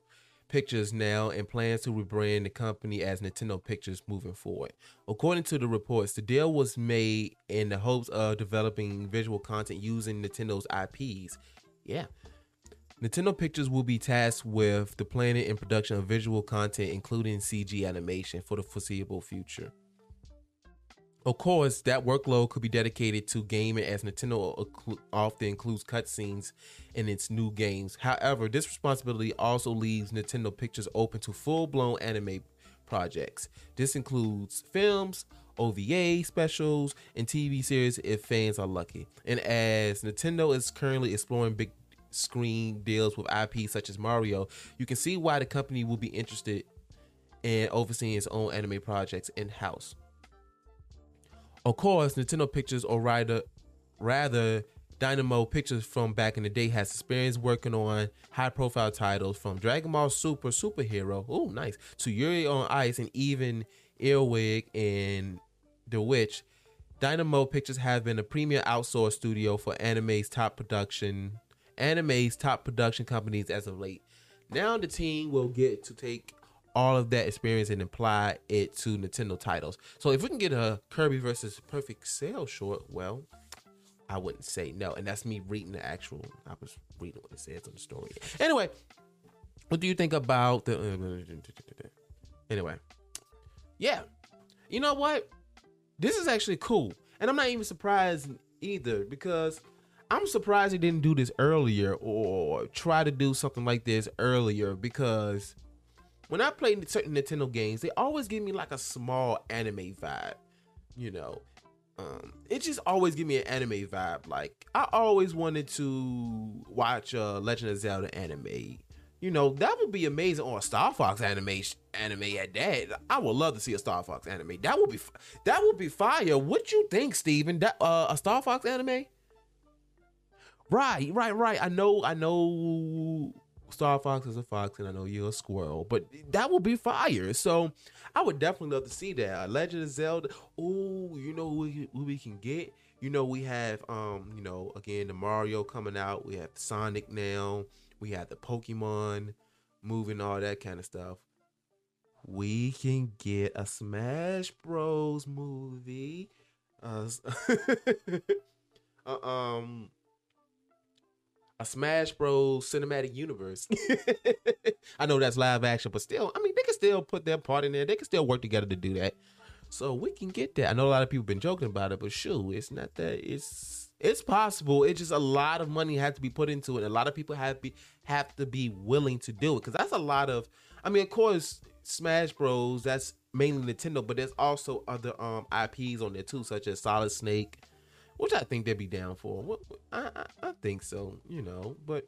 Pictures now and plans to rebrand the company as Nintendo Pictures moving forward. According to the reports, the deal was made in the hopes of developing visual content using Nintendo's IPs. Yeah. Nintendo Pictures will be tasked with the planning and production of visual content, including CG animation, for the foreseeable future. Of course, that workload could be dedicated to gaming as Nintendo often includes cutscenes in its new games. However, this responsibility also leaves Nintendo Pictures open to full blown anime projects. This includes films, OVA specials, and TV series if fans are lucky. And as Nintendo is currently exploring big screen deals with IP such as Mario, you can see why the company will be interested in overseeing its own anime projects in house. Of course, Nintendo Pictures or rather, rather Dynamo Pictures from back in the day has experience working on high profile titles from Dragon Ball Super Superhero, oh nice, to Yuri on Ice and even Earwig and The Witch. Dynamo Pictures has been a premier outsourced studio for anime's top production anime's top production companies as of late. Now the team will get to take all of that experience and apply it to Nintendo titles. So if we can get a Kirby versus Perfect Cell short, well, I wouldn't say no. And that's me reading the actual. I was reading what it says on the story. Anyway, what do you think about the? Anyway, yeah, you know what? This is actually cool, and I'm not even surprised either because I'm surprised they didn't do this earlier or try to do something like this earlier because when I play certain Nintendo games, they always give me like a small anime vibe. You know, um, it just always give me an anime vibe. Like I always wanted to watch uh, Legend of Zelda anime. You know, that would be amazing. Or a Star Fox anime, anime at that. I would love to see a Star Fox anime. That would be that would be fire. What you think, Steven? That uh, a Star Fox anime? Right, right, right. I know, I know Star Fox is a fox, and I know you're a squirrel, but that would be fire. So I would definitely love to see that. Legend of Zelda. Oh, you know who we, can get? You know we have, um, you know, again the Mario coming out. We have Sonic now. We have the Pokemon moving, all that kind of stuff. We can get a Smash Bros. movie. Uh, uh um a Smash Bros. cinematic universe. I know that's live action, but still, I mean, they can still put their part in there. They can still work together to do that. So we can get that. I know a lot of people been joking about it, but sure, it's not that it's it's possible. It's just a lot of money has to be put into it. A lot of people have be have to be willing to do it because that's a lot of. I mean, of course, Smash Bros. That's mainly Nintendo, but there's also other um IPs on there too, such as Solid Snake, which I think they'd be down for. I, I, I think so, you know. But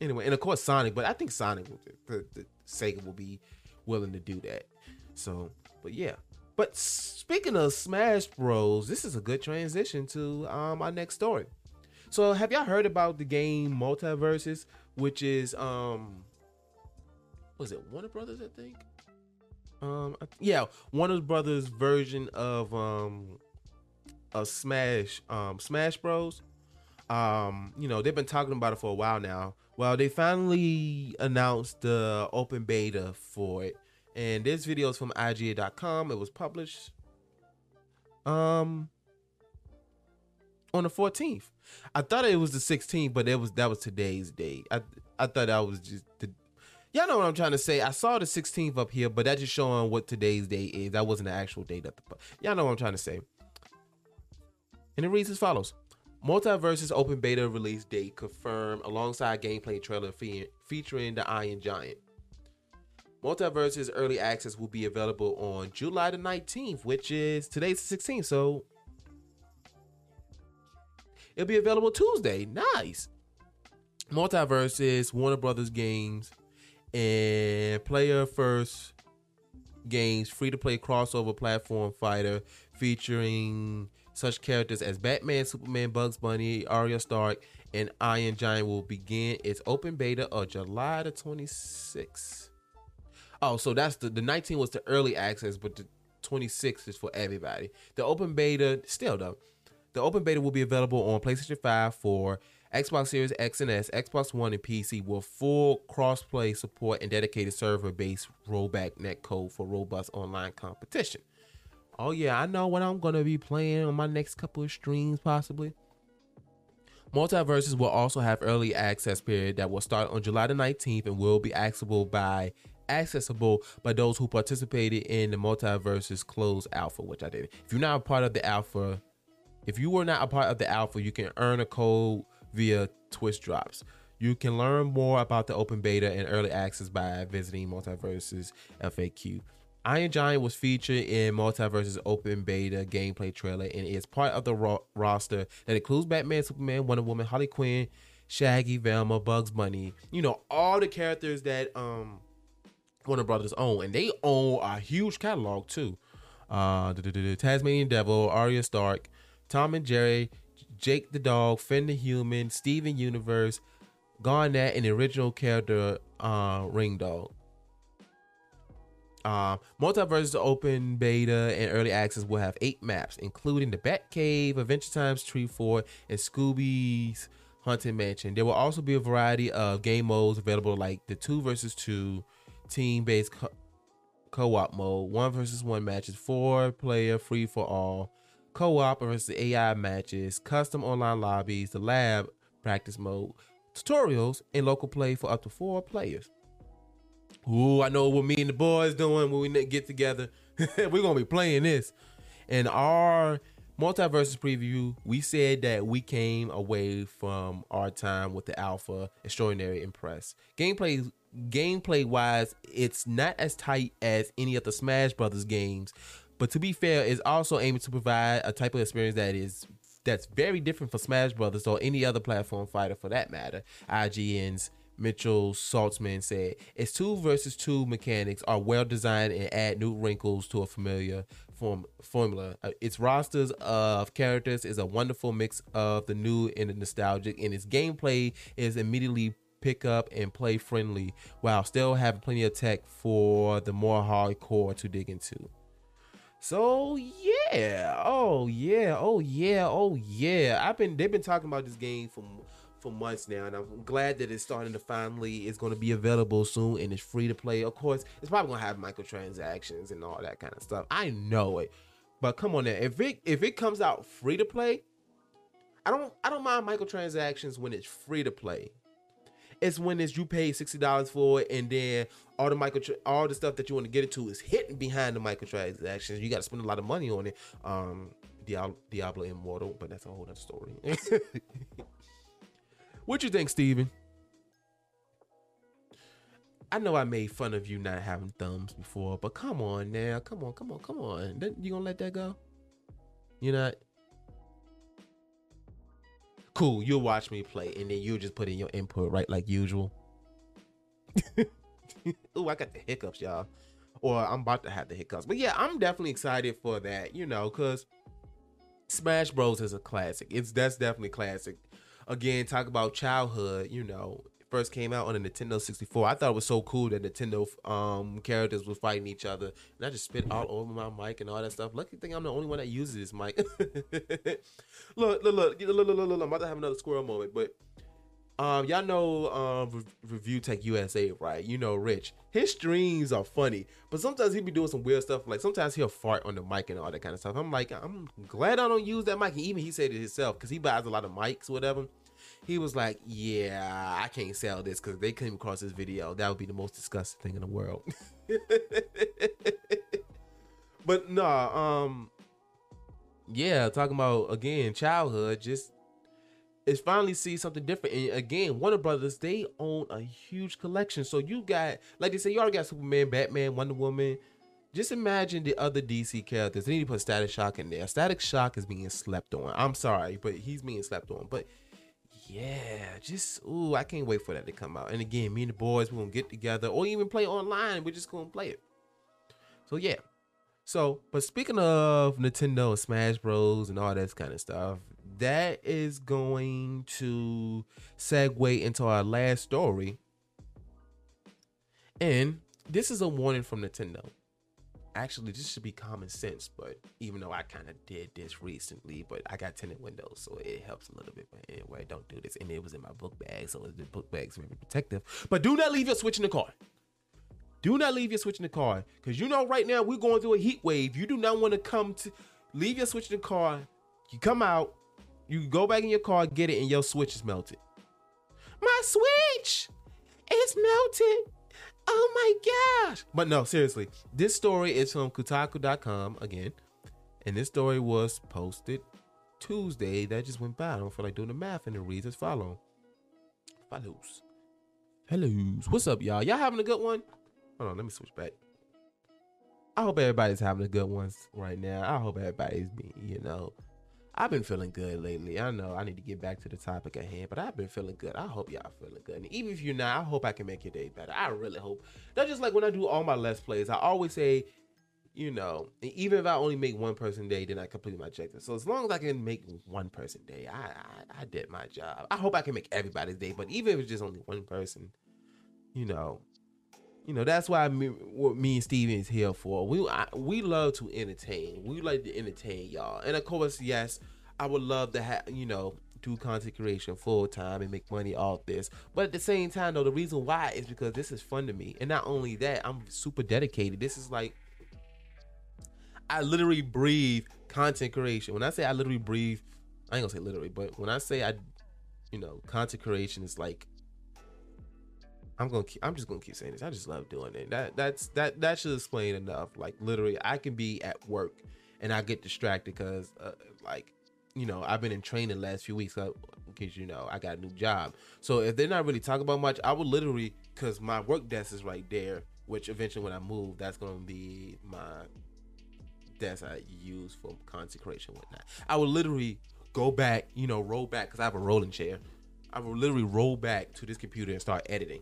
Anyway, and of course Sonic, but I think Sonic, the, the Sega will be willing to do that. So, but yeah. But speaking of Smash Bros, this is a good transition to um, our next story. So, have y'all heard about the game MultiVersus, which is um, was it Warner Brothers? I think. Um, yeah, Warner Brothers version of um, a Smash um Smash Bros. Um, you know they've been talking about it for a while now. Well, they finally announced the open beta for it, and this video is from IGN.com. It was published um on the 14th. I thought it was the 16th, but it was that was today's date. I I thought that was just the Y'all know what I'm trying to say. I saw the 16th up here, but that's just showing what today's date is. That wasn't the actual date of the Y'all know what I'm trying to say. And it reads as follows. MultiVersus open beta release date confirmed alongside gameplay trailer fe- featuring the Iron Giant. MultiVersus early access will be available on July the 19th, which is today's the 16th, so it'll be available Tuesday. Nice. MultiVersus Warner Brothers games and player first games free to play crossover platform fighter featuring such characters as Batman, Superman, Bugs Bunny, Arya Stark, and Iron Giant will begin its open beta on July the 26th. Oh, so that's the the 19 was the early access, but the 26th is for everybody. The open beta, still though, the open beta will be available on PlayStation 5 for Xbox Series X and S, Xbox One, and PC with full crossplay support and dedicated server-based rollback netcode for robust online competition. Oh yeah, I know what I'm gonna be playing on my next couple of streams, possibly. MultiVersus will also have early access period that will start on July the 19th and will be accessible by accessible by those who participated in the MultiVersus closed alpha, which I did. If you're not a part of the alpha, if you were not a part of the alpha, you can earn a code via Twitch drops. You can learn more about the open beta and early access by visiting MultiVersus FAQ. Iron Giant was featured in MultiVersus Open Beta gameplay trailer and is part of the ro- roster that includes Batman, Superman, Wonder Woman, Harley Quinn, Shaggy, Velma, Bugs Bunny. You know all the characters that um Warner Brothers own, and they own a huge catalog too. Uh, Tasmanian Devil, Arya Stark, Tom and Jerry, Jake the Dog, Finn the Human, Steven Universe, Garnet, and the original character uh, Reindog. Uh, MultiVersus Open Beta and Early Access will have eight maps, including the Bat Cave, Adventure Time's Tree Fort, and Scooby's Haunted Mansion. There will also be a variety of game modes available, like the two versus two, team-based co- co-op mode, one versus one matches, four player free for all, co-op versus AI matches, custom online lobbies, the lab practice mode, tutorials, and local play for up to four players. Ooh, I know what me and the boys doing when we get together. We're gonna be playing this. In our MultiVersus preview, we said that we came away from our time with the alpha extraordinary impressed. Gameplay gameplay wise, it's not as tight as any of the Smash Brothers games, but to be fair, it's also aiming to provide a type of experience that is that's very different for Smash Brothers or any other platform fighter for that matter. IGN's Mitchell Saltzman said, its two versus two mechanics are well designed and add new wrinkles to a familiar form formula. Uh, its rosters of characters is a wonderful mix of the new and the nostalgic, and its gameplay is immediately pick up and play friendly while still having plenty of tech for the more hardcore to dig into. So yeah, oh yeah, oh yeah, oh yeah. I've been they've been talking about this game for for months now, and I'm glad that it's starting to finally is going to be available soon and it's free to play. Of course, it's probably going to have microtransactions and all that kind of stuff. I know it, but come on now, if it if it comes out free to play, I don't I don't mind microtransactions when it's free to play. It's when it's you pay sixty dollars for it, and then all the micro all the stuff that you want to get into is hidden behind the microtransactions. You got to spend a lot of money on it. Um, Diablo, Diablo Immortal, but that's a whole other story. What you think, Steven? I know I made fun of you not having thumbs before, but come on now, come on, come on, come on. You gonna let that go? You not? Cool, you'll watch me play, and then you'll just put in your input, right, like usual. Ooh, I got the hiccups, y'all. Or I'm about to have the hiccups. But yeah, I'm definitely excited for that, you know, because Smash Bros is a classic. It's that's definitely classic. Again, talk about childhood, you know, first came out on the Nintendo 64. I thought it was so cool that Nintendo um characters were fighting each other. And I just spit all over my mic and all that stuff. Lucky thing I'm the only one that uses this mic. look, look, look, look, look, look, look, look. I'm about to have another squirrel moment, but um, y'all know um Re- Review Tech USA, right? You know Rich. His streams are funny, but sometimes he be doing some weird stuff. Like sometimes he'll fart on the mic and all that kind of stuff. I'm like, I'm glad I don't use that mic. And even he said it himself because he buys a lot of mics, whatever. He was like, "Yeah, I can't sell this because they came across this video. That would be the most disgusting thing in the world." but nah, um, yeah, talking about again childhood, just is finally see something different. And again, Warner Brothers, they own a huge collection. So you got, like they say, you already got Superman, Batman, Wonder Woman. Just imagine the other DC characters. They need to put Static Shock in there. Static Shock is being slept on. I'm sorry, but he's being slept on. But yeah, just ooh, I can't wait for that to come out. And again, me and the boys, we're gonna get together or even play online. We're just gonna play it. So yeah. So, but speaking of Nintendo and Smash Bros and all that kind of stuff, that is going to segue into our last story. And this is a warning from Nintendo. Actually, this should be common sense, but even though I kind of did this recently, but I got tinted windows, so it helps a little bit. But anyway, don't do this. And it was in my book bag, so the book bag's very protective. But do not leave your Switch in the car. Do not leave your Switch in the car, because you know right now we're going through a heat wave. You do not want to come to leave your Switch in the car. You come out, you go back in your car, get it, and your Switch is melted. My Switch is melted. Oh my gosh. But no, seriously, this story is from Kotaku.com again. And this story was posted Tuesday. That just went by. I don't feel like doing the math, and it reads as follow. Follows. Hellos. What's up, y'all? Y'all having a good one? Hold on, let me switch back. I hope everybody's having a good one right now. I hope everybody's being, you know, I've been feeling good lately. I know I need to get back to the topic at hand, but I've been feeling good. I hope y'all feeling good. And even if you're not, I hope I can make your day better. I really hope. That's just like when I do all my Let's Plays. I always say, you know, even if I only make one person day, then I complete my objective. So as long as I can make one person day, I, I I did my job. I hope I can make everybody's day, but even if it's just only one person, you know, you know that's why me, what me and Steven is here for. We I, we love to entertain. We like to entertain y'all, and of course, yes, I would love to have you know do content creation full time and make money off this. But at the same time, though, the reason why is because this is fun to me, and not only that, I'm super dedicated. This is like I literally breathe content creation. When I say I literally breathe, I ain't gonna say literally, but when I say I, you know, content creation is like I'm gonna keep, I'm just gonna keep saying this. I just love doing it. That that's that that should explain enough. Like literally, I can be at work and I get distracted because uh, like you know I've been in training the last few weeks. because you know, I got a new job. So if they're not really talking about much, I would literally because my work desk is right there. Which eventually, when I move, that's gonna be my desk I use for consecration whatnot. I would literally go back, you know, roll back because I have a rolling chair. I would literally roll back to this computer and start editing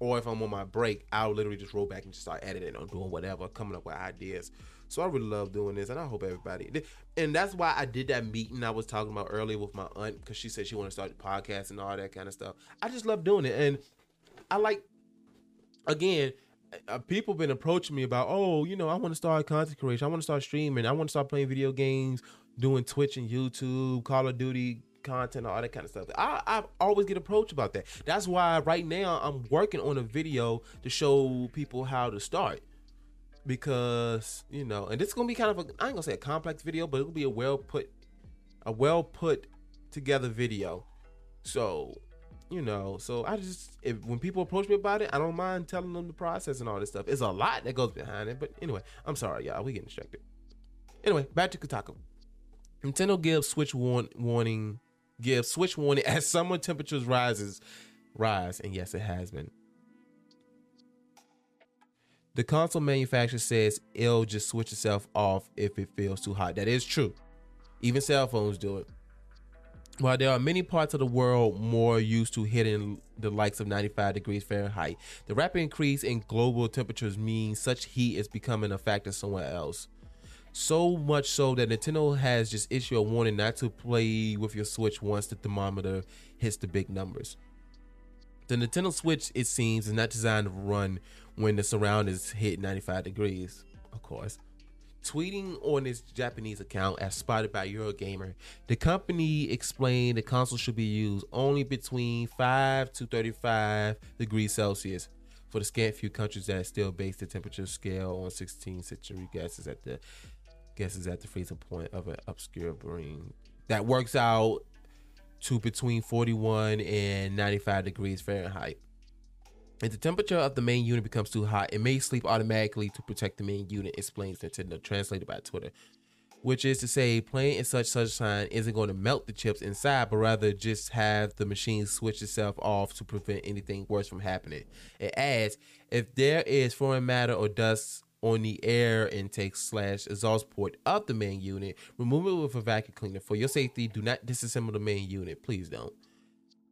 or if I'm on my break, I'll literally just roll back and just start editing or doing whatever, coming up with ideas. So I really love doing this, and I hope everybody. And that's why I did that meeting I was talking about earlier with my aunt because she said she wanted to start the podcast and all that kind of stuff. I just love doing it, and I like. Again, uh, people been approaching me about, oh, you know, I want to start content creation. I want to start streaming. I want to start playing video games, doing Twitch and YouTube, Call of Duty content, all that kind of stuff. I, I always get approached about that. That's why right now I'm working on a video to show people how to start. Because, you know, and this is gonna be kind of a I ain't gonna say a complex video, but it'll be a well put a well put together video. So, you know, so I just if when people approach me about it, I don't mind telling them the process and all this stuff. It's a lot that goes behind it, but anyway, I'm sorry, y'all. We getting distracted. Anyway, back to Kotaku. Nintendo gives Switch warn- warning give switch warning as summer temperatures rises rise and yes it has been. The console manufacturer says it'll just switch itself off if it feels too hot. That is true. Even cell phones do it. While there are many parts of the world more used to hitting the likes of 95 degrees Fahrenheit, the rapid increase in global temperatures means such heat is becoming a factor somewhere else. So much so that Nintendo has just issued a warning not to play with your Switch once the thermometer hits the big numbers. The Nintendo Switch, it seems, is not designed to run when the surroundings hit 95 degrees, of course. Tweeting on its Japanese account as spotted by Eurogamer, the company explained the console should be used only between 5 to 35 degrees Celsius for the scant few countries that still base the temperature scale on 16th century guesses at the guesses at the freezing point of an obscure brain. That works out to between 41 and 95 degrees Fahrenheit. If the temperature of the main unit becomes too hot, it may sleep automatically to protect the main unit, explains Nintendo, translated by Twitter. Which is to say, playing in such sunshine isn't going to melt the chips inside, but rather just have the machine switch itself off to prevent anything worse from happening. It adds, if there is foreign matter or dust on the air intake slash exhaust port of the main unit, remove it with a vacuum cleaner. For your safety, do not disassemble the main unit. Please don't.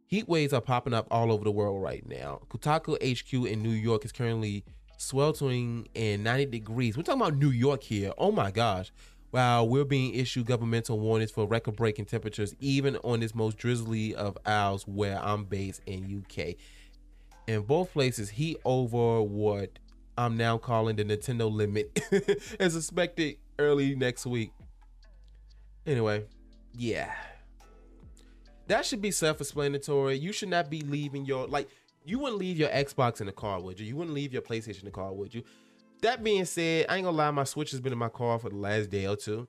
Heat waves are popping up all over the world right now. Kotaku HQ in New York is currently sweltering in 90 degrees. We're talking about New York here. Oh my gosh. While we're being issued governmental warnings for record breaking temperatures, even on this most drizzly of hours where I'm based in UK. In both places, heat over what I'm now calling the Nintendo limit as expected early next week. Anyway, yeah that should be self-explanatory. You should not be leaving your like you wouldn't leave your Xbox in the car, would you? You wouldn't leave your PlayStation in the car, would you? That being said, I ain't gonna lie, my Switch has been in my car for the last day or two.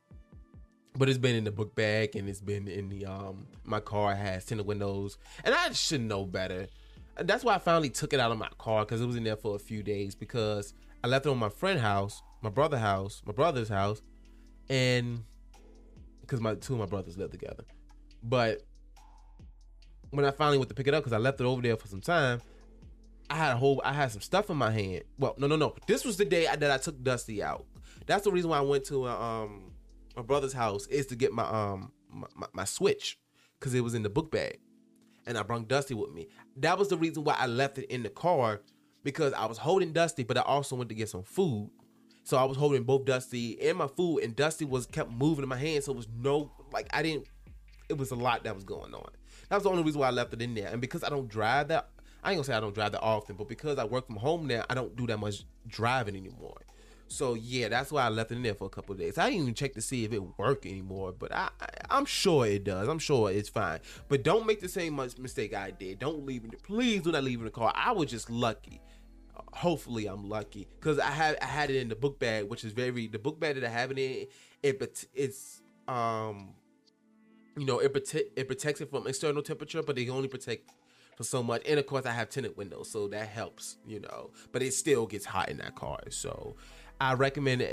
But it's been in the book bag and it's been in the um my car has tinted windows. And I should know better. That's why I finally took it out of my car because it was in there for a few days because I left it on my friend house, my brother house, my brother's house, and because my two of my brothers live together. But when I finally went to pick it up because I left it over there for some time, I had a whole I had some stuff in my hand. Well, no, no, no. This was the day I, that I took Dusty out. That's the reason why I went to uh, um my brother's house is to get my um my, my, my switch because it was in the book bag, and I brought Dusty with me. That was the reason why I left it in the car because I was holding Dusty, but I also went to get some food. So I was holding both Dusty and my food, and Dusty was kept moving in my hand. So it was no like I didn't. It was a lot that was going on. That was the only reason why I left it in there. And because I don't drive that, I ain't gonna say I don't drive that often, but because I work from home now, I don't do that much driving anymore. So yeah, that's why I left it in there for a couple of days. I didn't even check to see if it worked anymore, but I, I am sure it does. I'm sure it's fine. But don't make the same mistake I did. Don't leave it. Please do not leave in the car. I was just lucky. Hopefully, I'm lucky because I had I had it in the book bag, which is very the book bag that I have it in. It it's um you know, it protect it protects it from external temperature, but it only protect for so much. And of course, I have tinted windows, so that helps, you know. But it still gets hot in that car, so I recommend, uh,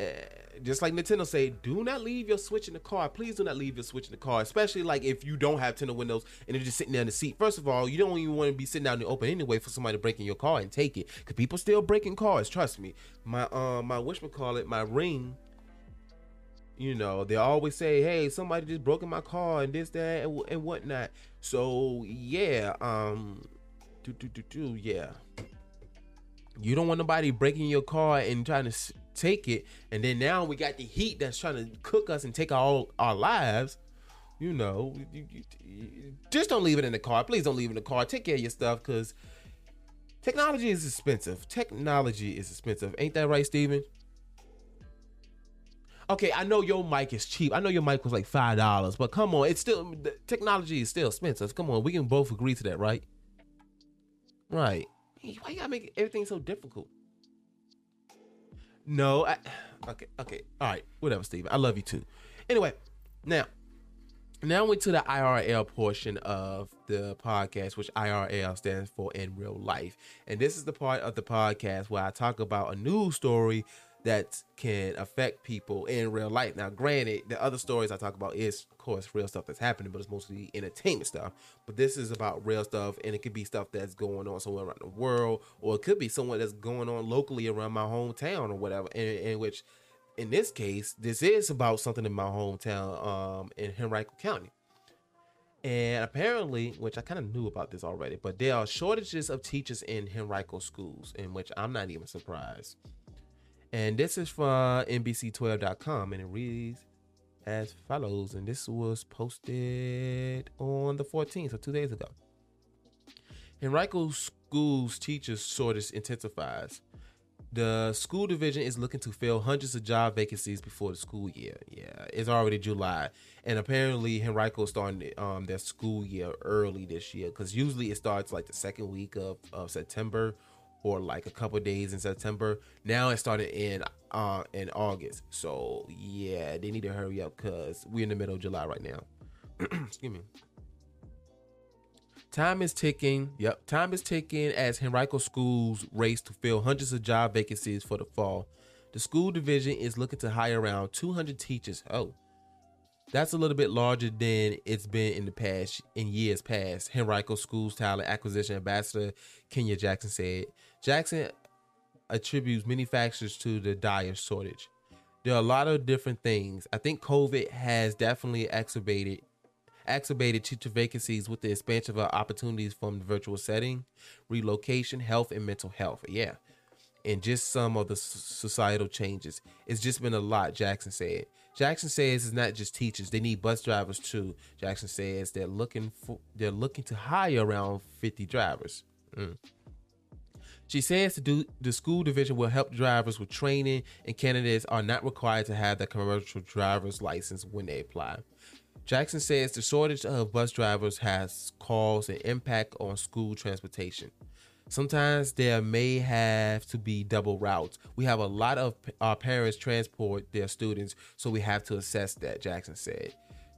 just like Nintendo say, do not leave your Switch in the car. Please do not leave your Switch in the car, especially like if you don't have tinted windows and you're just sitting there in the seat. First of all, you don't even want to be sitting out in the open anyway for somebody to break in your car and take it, because people still breaking cars. Trust me. My um my wish call it my ring you know, they always say, "Hey, somebody just broke in my car and this, that, and, and whatnot." So yeah, um, do do do do, yeah. You don't want nobody breaking your car and trying to take it, and then now we got the heat that's trying to cook us and take all our lives. You know, you, you, you, just don't leave it in the car. Please don't leave it in the car. Take care of your stuff, cause technology is expensive. Technology is expensive, ain't that right, Steven? okay, I know your mic is cheap. I know your mic was like five dollars, but come on, it's still the technology is still expensive. Come on, we can both agree to that, right? Right. Why you gotta make everything so difficult? No, I, okay, okay, all right, whatever, Steven. I love you too. Anyway, now, now we're to the IRL portion of the podcast, which IRL stands for in real life, and this is the part of the podcast where I talk about a news story that can affect people in real life. Now, granted, the other stories I talk about is, of course, real stuff that's happening, but it's mostly entertainment stuff. But this is about real stuff, and it could be stuff that's going on somewhere around the world, or it could be someone that's going on locally around my hometown or whatever. In, in which, in this case, this is about something in my hometown, um, in Henrico County. And apparently, which I kind of knew about this already, but there are shortages of teachers in Henrico schools, in which I'm not even surprised. And this is from NBC12.com, and it reads as follows. And this was posted on the 14th, so two days ago. Henrico schools teachers shortage intensifies. The school division is looking to fill hundreds of job vacancies before the school year. Yeah, it's already July, and apparently Henrico starting um, their school year early this year because usually it starts like the second week of, of September or like a couple days in September. Now it started in uh, in August, so yeah, they need to hurry up because we're in the middle of July right now. Excuse me. Time is ticking. Yep, time is ticking as Henrico schools race to fill hundreds of job vacancies for the fall. The school division is looking to hire around 200 teachers. Oh, that's a little bit larger than it's been in the past in years past. Henrico Schools Talent Acquisition Ambassador Kenya Jackson said. Jackson attributes many factors to the dire shortage. There are a lot of different things. I think COVID has definitely exacerbated exacerbated teacher vacancies with the expansion of opportunities from the virtual setting, relocation, health, and mental health. Yeah. And just some of the societal changes. It's just been a lot, Jackson said. Jackson says it's not just teachers; they need bus drivers too. Jackson says they're looking for they're looking to hire around fifty drivers. Mm. She says the, the school division will help drivers with training, and candidates are not required to have the commercial driver's license when they apply. Jackson says the shortage of bus drivers has caused an impact on school transportation. Sometimes there may have to be double routes. We have a lot of our parents transport their students, so we have to assess that, Jackson said.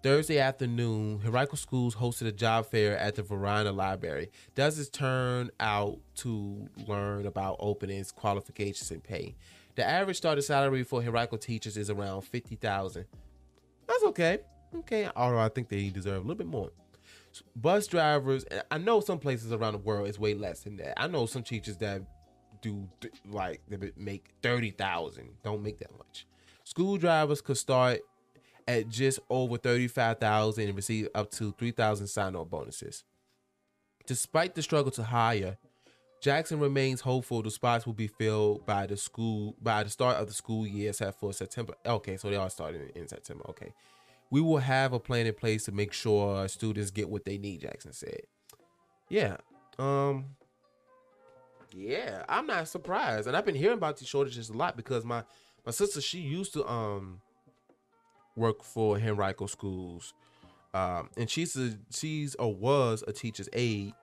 Thursday afternoon, Henrico Schools hosted a job fair at the Varina Library. Does this turn out to learn about openings, qualifications, and pay? The average starting salary for Henrico teachers is around fifty thousand. That's okay. Okay, although I think they deserve a little bit more. Bus drivers, I know some places around the world is way less than that. I know some teachers that do like make thirty thousand, don't make that much. School drivers could start at just over thirty five thousand and receive up to three thousand sign-on bonuses. Despite the struggle to hire, Jackson remains hopeful the spots will be filled by the school by the start of the school year set for September. Okay, so they are starting in September. Okay we will have a plan in place to make sure students get what they need, Jackson said. Yeah. Um yeah, I'm not surprised. And I've been hearing about these shortages a lot because my my sister she used to um work for Henrico schools. Um and she's a she's or was a teacher's aide.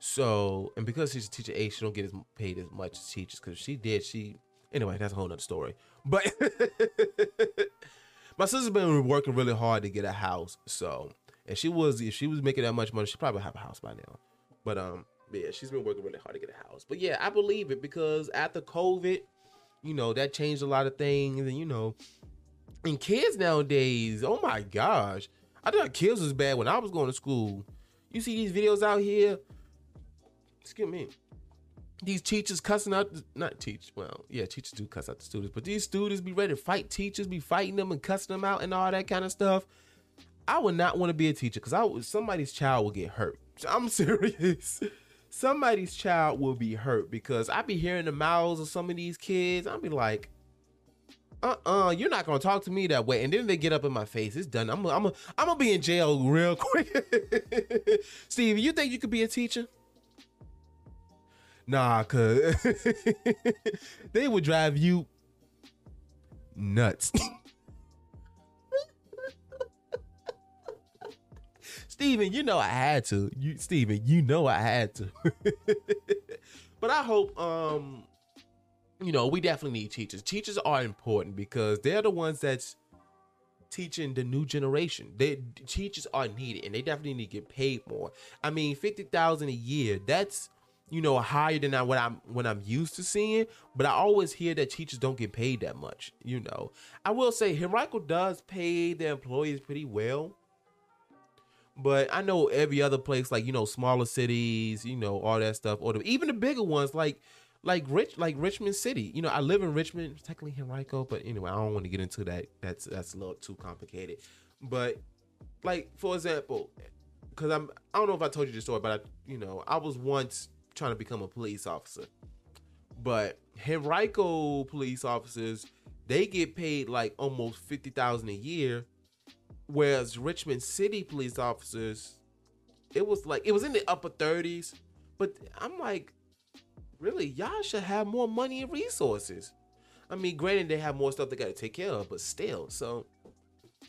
So, and because she's a teacher aide, she don't get as paid as much as teachers because she did she anyway, that's a whole nother story. But my sister's been working really hard to get a house. So, and she was if she was making that much money, she probably have a house by now. But um, yeah, she's been working really hard to get a house. But yeah, I believe it because after COVID, you know, that changed a lot of things, and you know, and kids nowadays, oh my gosh, I thought kids was bad when I was going to school. You see these videos out here. Excuse me. These teachers cussing out not teach well yeah teachers do cuss out the students but these students be ready to fight teachers be fighting them and cussing them out and all that kind of stuff. I would not want to be a teacher because i would somebody's child will get hurt. I'm serious. Somebody's child will be hurt because i be hearing the mouths of some of these kids. I'll be like uh-uh you're not gonna talk to me that way and then they get up in my face it's done i'm gonna I'm gonna be in jail real quick steve you think you could be a teacher Nah, cause they would drive you nuts. Steven, you know I had to. You Steven, you know I had to. but I hope um you know, we definitely need teachers. Teachers are important because they're the ones that's teaching the new generation. They teachers are needed and they definitely need to get paid more. I mean, 50,000 a year, that's you know, higher than what I'm what I'm used to seeing. But I always hear that teachers don't get paid that much. You know, I will say Henrico does pay their employees pretty well. But I know every other place, like you know, smaller cities, you know, all that stuff, or the, even the bigger ones, like like rich like Richmond City. You know, I live in Richmond, technically Henrico, but anyway, I don't want to get into that. That's that's a little too complicated. But like for example, because I'm I don't know if I told you the story, but I you know I was once trying to become a police officer, but Henrico police officers they get paid like almost fifty thousand a year, whereas Richmond City police officers, it was like it was in the upper thirties, but I'm like, really, y'all should have more money and resources. I mean, granted, they have more stuff they got to take care of, but still. So,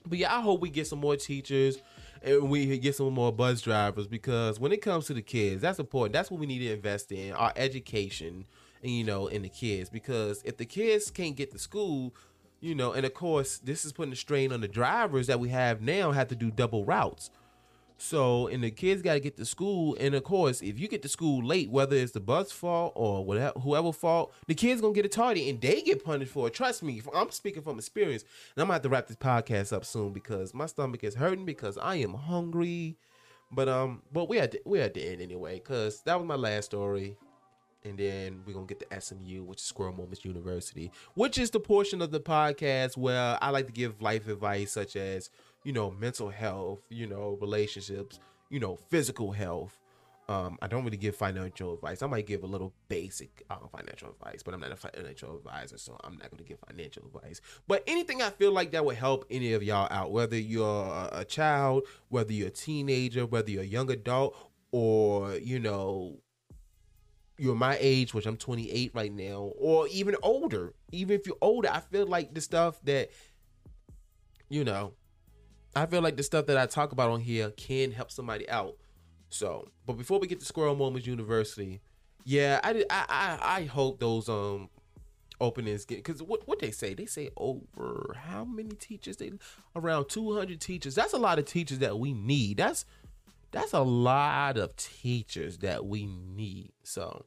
but yeah, I hope we get some more teachers and we get some more bus drivers because when it comes to the kids, that's important. That's what we need to invest in our education, and you know, in the kids. Because if the kids can't get to school, you know, and of course, this is putting a strain on the drivers that we have now have to do double routes. So, and the kids got to get to school. And of course, if you get to school late, whether it's the bus fault or whatever, whoever fault, the kids gonna get a tardy and they get punished for it. Trust me, I'm speaking from experience. And I'm gonna have to wrap this podcast up soon because my stomach is hurting because I am hungry. But um, but we the, we at the end anyway because that was my last story. And then we're gonna get to SMU, which is Squirrel Moments University, which is the portion of the podcast where I like to give life advice such as you know, mental health, you know, relationships, you know, physical health. Um, I don't really give financial advice. I might give a little basic uh, financial advice, but I'm not a financial advisor, so I'm not going to give financial advice. But anything I feel like that would help any of y'all out, whether you're a child, whether you're a teenager, whether you're a young adult, or you know, you're my age, which I'm 28 right now, or even older. Even if you're older, I feel like the stuff that you know I feel like the stuff that I talk about on here can help somebody out. So, but before we get to Squirrel Moments University, yeah, I did, I, I I hope those um openings get because what what they say? They say over how many teachers they around 200 teachers. That's a lot of teachers that we need. That's that's a lot of teachers that we need. So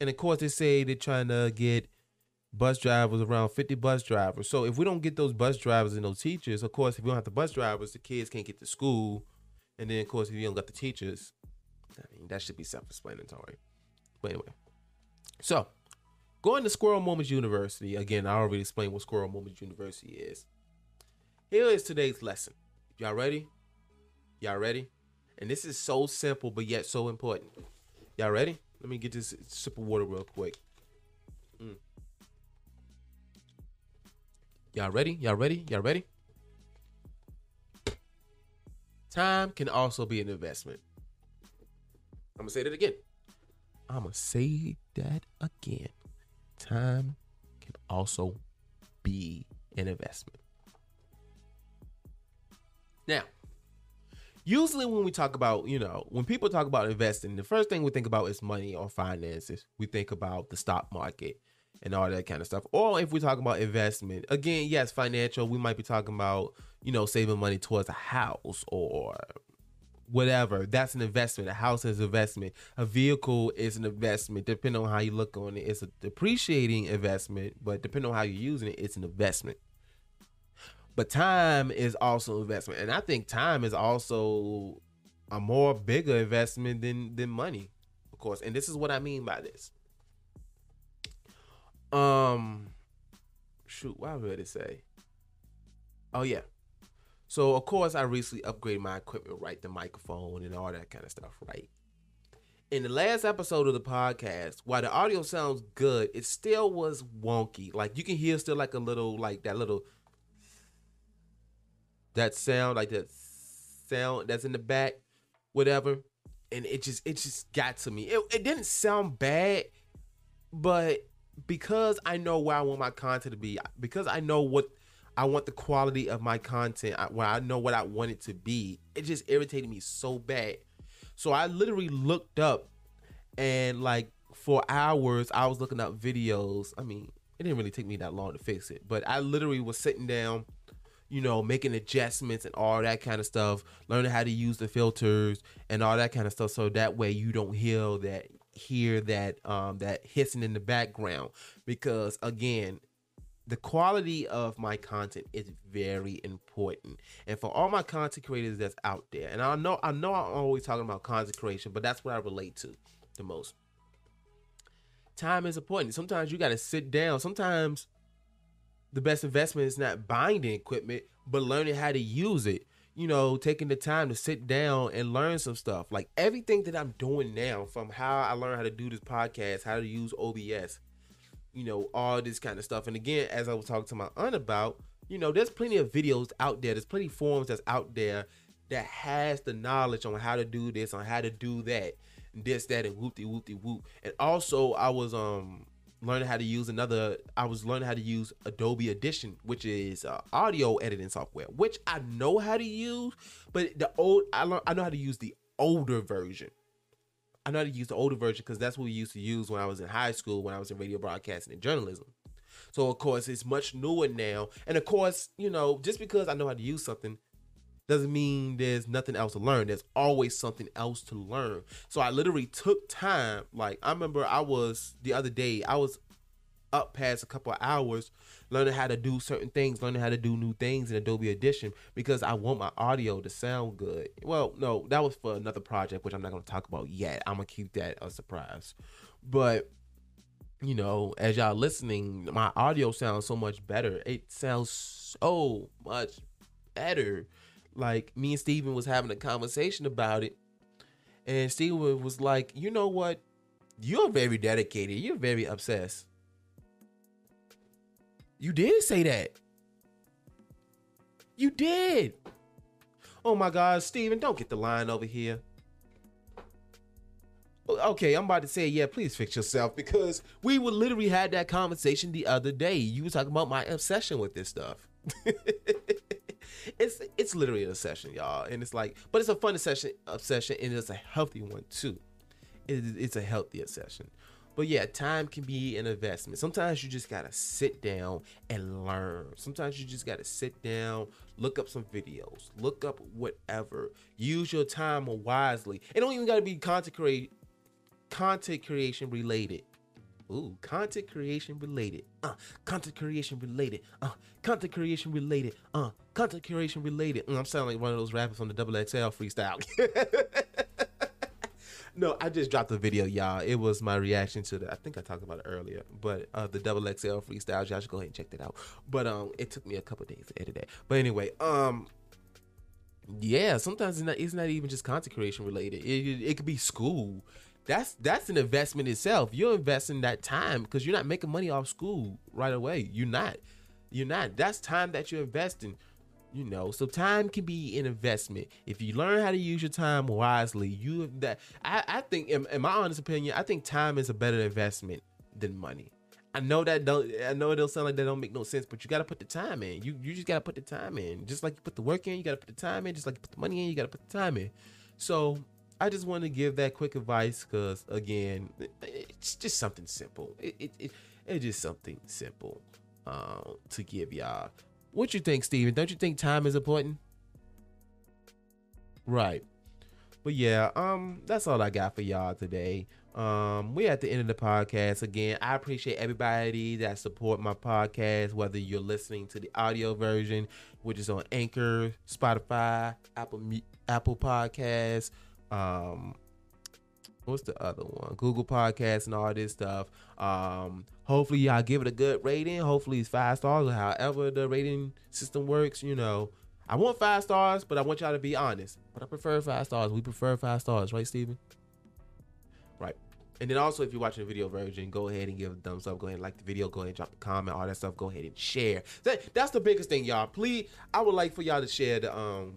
and of course they say they're trying to get bus drivers, around 50 bus drivers. So if we don't get those bus drivers and those teachers, of course, if we don't have the bus drivers, the kids can't get to school. And then, of course, if you don't got the teachers, I mean, that should be self explanatory. But anyway, so going to Squirrel Moments University, again, I already explained what Squirrel Moments University is. Here is today's lesson. Y'all ready? Y'all ready? And this is so simple, but yet so important. Y'all ready? Let me get this sip of water real quick. Y'all ready? Y'all ready? Y'all ready? Time can also be an investment. I'm gonna say that again. I'm gonna say that again. Time can also be an investment. Now, usually when we talk about, you know, when people talk about investing, the first thing we think about is money or finances. We think about the stock market and all that kind of stuff. Or if we talk about investment, again, yes, financial, we might be talking about, you know, saving money towards a house or whatever. That's an investment. A house is an investment. A vehicle is an investment. Depending on how you look on it, it's a depreciating investment, but depending on how you're using it, it's an investment. But time is also investment. And I think time is also a more bigger investment than than money, of course. And this is what I mean by this um, shoot, what would it say? Oh yeah. So of course I recently upgraded my equipment, right? The microphone and all that kind of stuff, right? In the last episode of the podcast, while the audio sounds good, it still was wonky. Like you can hear still like a little like that little that sound, like that sound that's in the back, whatever. And it just it just got to me. It, it didn't sound bad, but because I know where I want my content to be, because I know what I want the quality of my content, where I know what I want it to be, it just irritated me so bad. So I literally looked up and like for hours I was looking up videos. I mean, it didn't really take me that long to fix it, but I literally was sitting down, you know, making adjustments and all that kind of stuff, learning how to use the filters and all that kind of stuff so that way you don't hear that hear that um, that hissing in the background because again the quality of my content is very important. And for all my content creators that's out there and i know i know i'm always talking about content creation but that's what i relate to the most. Time is important. Sometimes you got to sit down. Sometimes the best investment is not buying the equipment but learning how to use it you know, taking the time to sit down and learn some stuff. Like everything that I'm doing now, from how I learned how to do this podcast, how to use OBS, you know, all this kind of stuff. And again, as I was talking to my aunt about, you know, there's plenty of videos out there. There's plenty of forums that's out there that has the knowledge on how to do this, on how to do that, this, that, and whoopty whoopty whoop. And also, I was um learning how to use another. I was learning how to use Adobe Audition, which is uh, audio editing software, which I know how to use, but the old I learned I know how to use the older version. I know how to use the older version because that's what we used to use when I was in high school, when I was in radio broadcasting and journalism. So of course it's much newer now, and of course you know just because I know how to use something doesn't mean there's nothing else to learn. There's always something else to learn. So I literally took time. Like I remember I was the other day, I was up past a couple hours learning how to do certain things, learning how to do new things in Adobe Audition because I want my audio to sound good. Well, no, that was for another project, which I'm not going to talk about yet. I'm going to keep that a surprise. But you know, as y'all listening, my audio sounds so much better. It sounds so much better like me and Steven was having a conversation about it, and Steven was like, "You know what? You're very dedicated. You're very obsessed." You did say that. You did. Oh my God, Steven, don't get the line over here. Oh, okay, I'm about to say, yeah, please fix yourself because we would literally had that conversation the other day. You were talking about my obsession with this stuff. it's it's literally an obsession, y'all, and it's like, but it's a fun obsession, obsession, and it's a healthy one too. It, it's a healthy obsession. But yeah, time can be an investment. Sometimes you just gotta sit down and learn. Sometimes you just gotta sit down, look up some videos, look up whatever. Use your time wisely. It don't even gotta be content create content creation related. Ooh, content creation related. Uh, content creation related. Uh, content creation related. Uh, content curation related. Mm, I'm sounding like one of those rappers from the Double XL freestyle. no, I just dropped a video, y'all. It was my reaction to the. I think I talked about it earlier, but uh, the Double XL freestyle. Y'all should go ahead and check that out. But um, it took me a couple days to edit that. But anyway, um, yeah, sometimes it's not, it's not even just content creation related. It, it, it could be school that's that's an investment itself. You're investing that time because you're not making money off school right away. You're not. You're not. That's time that you're investing. You know, so time can be an investment. If you learn how to use your time wisely, you that I, I think in, in my honest opinion, I think time is a better investment than money. I know that don't I know it don't sound like that don't make no sense, but you gotta put the time in. You you just gotta put the time in. Just like you put the work in, you gotta put the time in. Just like you put the money in, you gotta put the time in. So I just want to give that quick advice because again, it's just something simple. It, it, it it's just something simple uh, to give y'all. What you think, Steven? Don't you think time is important? Right. But yeah, um, that's all I got for y'all today. Um, we're at the end of the podcast again. I appreciate everybody that support my podcast, whether you're listening to the audio version, which is on Anchor, Spotify, Apple Apple Podcasts, um what's the other one? Google Podcasts and all this stuff. Um, hopefully y'all give it a good rating. Hopefully it's five stars or however the rating system works. You know, I want five stars, but I want y'all to be honest. But I prefer five stars. We prefer five stars, right, Steven? Right. And then also, if you're watching the video version, go ahead and give a thumbs up. Go ahead and like the video. Go ahead and drop a comment. All that stuff. Go ahead and share. That, that's the biggest thing, y'all. Please, I would like for y'all to share the um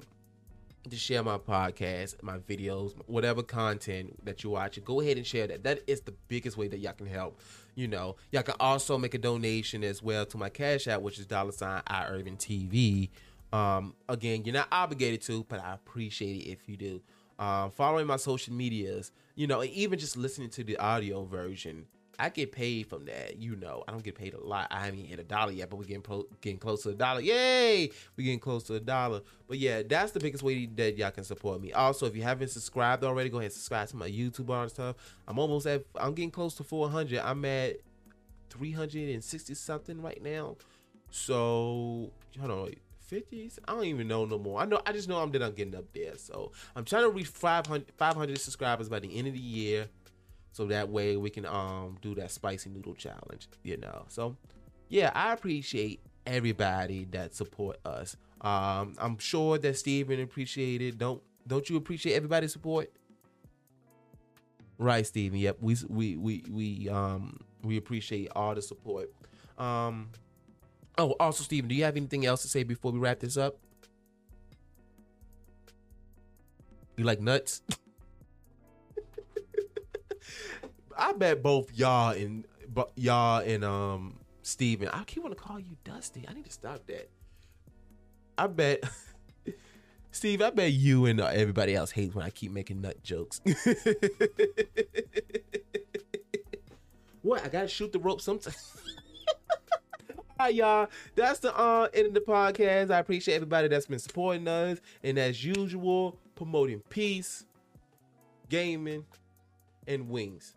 to share my podcast, my videos, whatever content that you watch, go ahead and share that. That is the biggest way that y'all can help. You know, y'all can also make a donation as well to my cash app, which is dollar sign I Urban TV. Um, again, you're not obligated to, but I appreciate it if you do. Um, following my social medias, you know, even just listening to the audio version I get paid from that. You know, I don't get paid a lot. I haven't hit a dollar yet, but we're getting pro- getting close to a dollar. Yay! We're getting close to a dollar. But yeah, that's the biggest way that y'all can support me. Also, if you haven't subscribed already, go ahead and subscribe to my YouTube and stuff. I'm almost at. I'm getting close to 400. I'm at 360 something right now. So hold on. 50s? I don't even know no more. I know I just know I'm that I'm getting up there. So I'm trying to reach 500, 500 subscribers by the end of the year so that way we can um do that spicy noodle challenge you know so yeah i appreciate everybody that support us Um, I'm sure that Steven appreciated. Don't don't you appreciate everybody's support? Right, Steven. Yep. We we we we um we appreciate all the support. Um Oh, also Steven, do you have anything else to say before we wrap this up? You like nuts? I bet both y'all and y'all and um Steven. I keep want to call you Dusty. I need to stop that. I bet Steve, I bet you and uh, everybody else hates when I keep making nut jokes. what? I gotta shoot the rope sometimes. All right, y'all. That's the uh, end of the podcast. I appreciate everybody that's been supporting us, and as usual, promoting peace, gaming, and wings.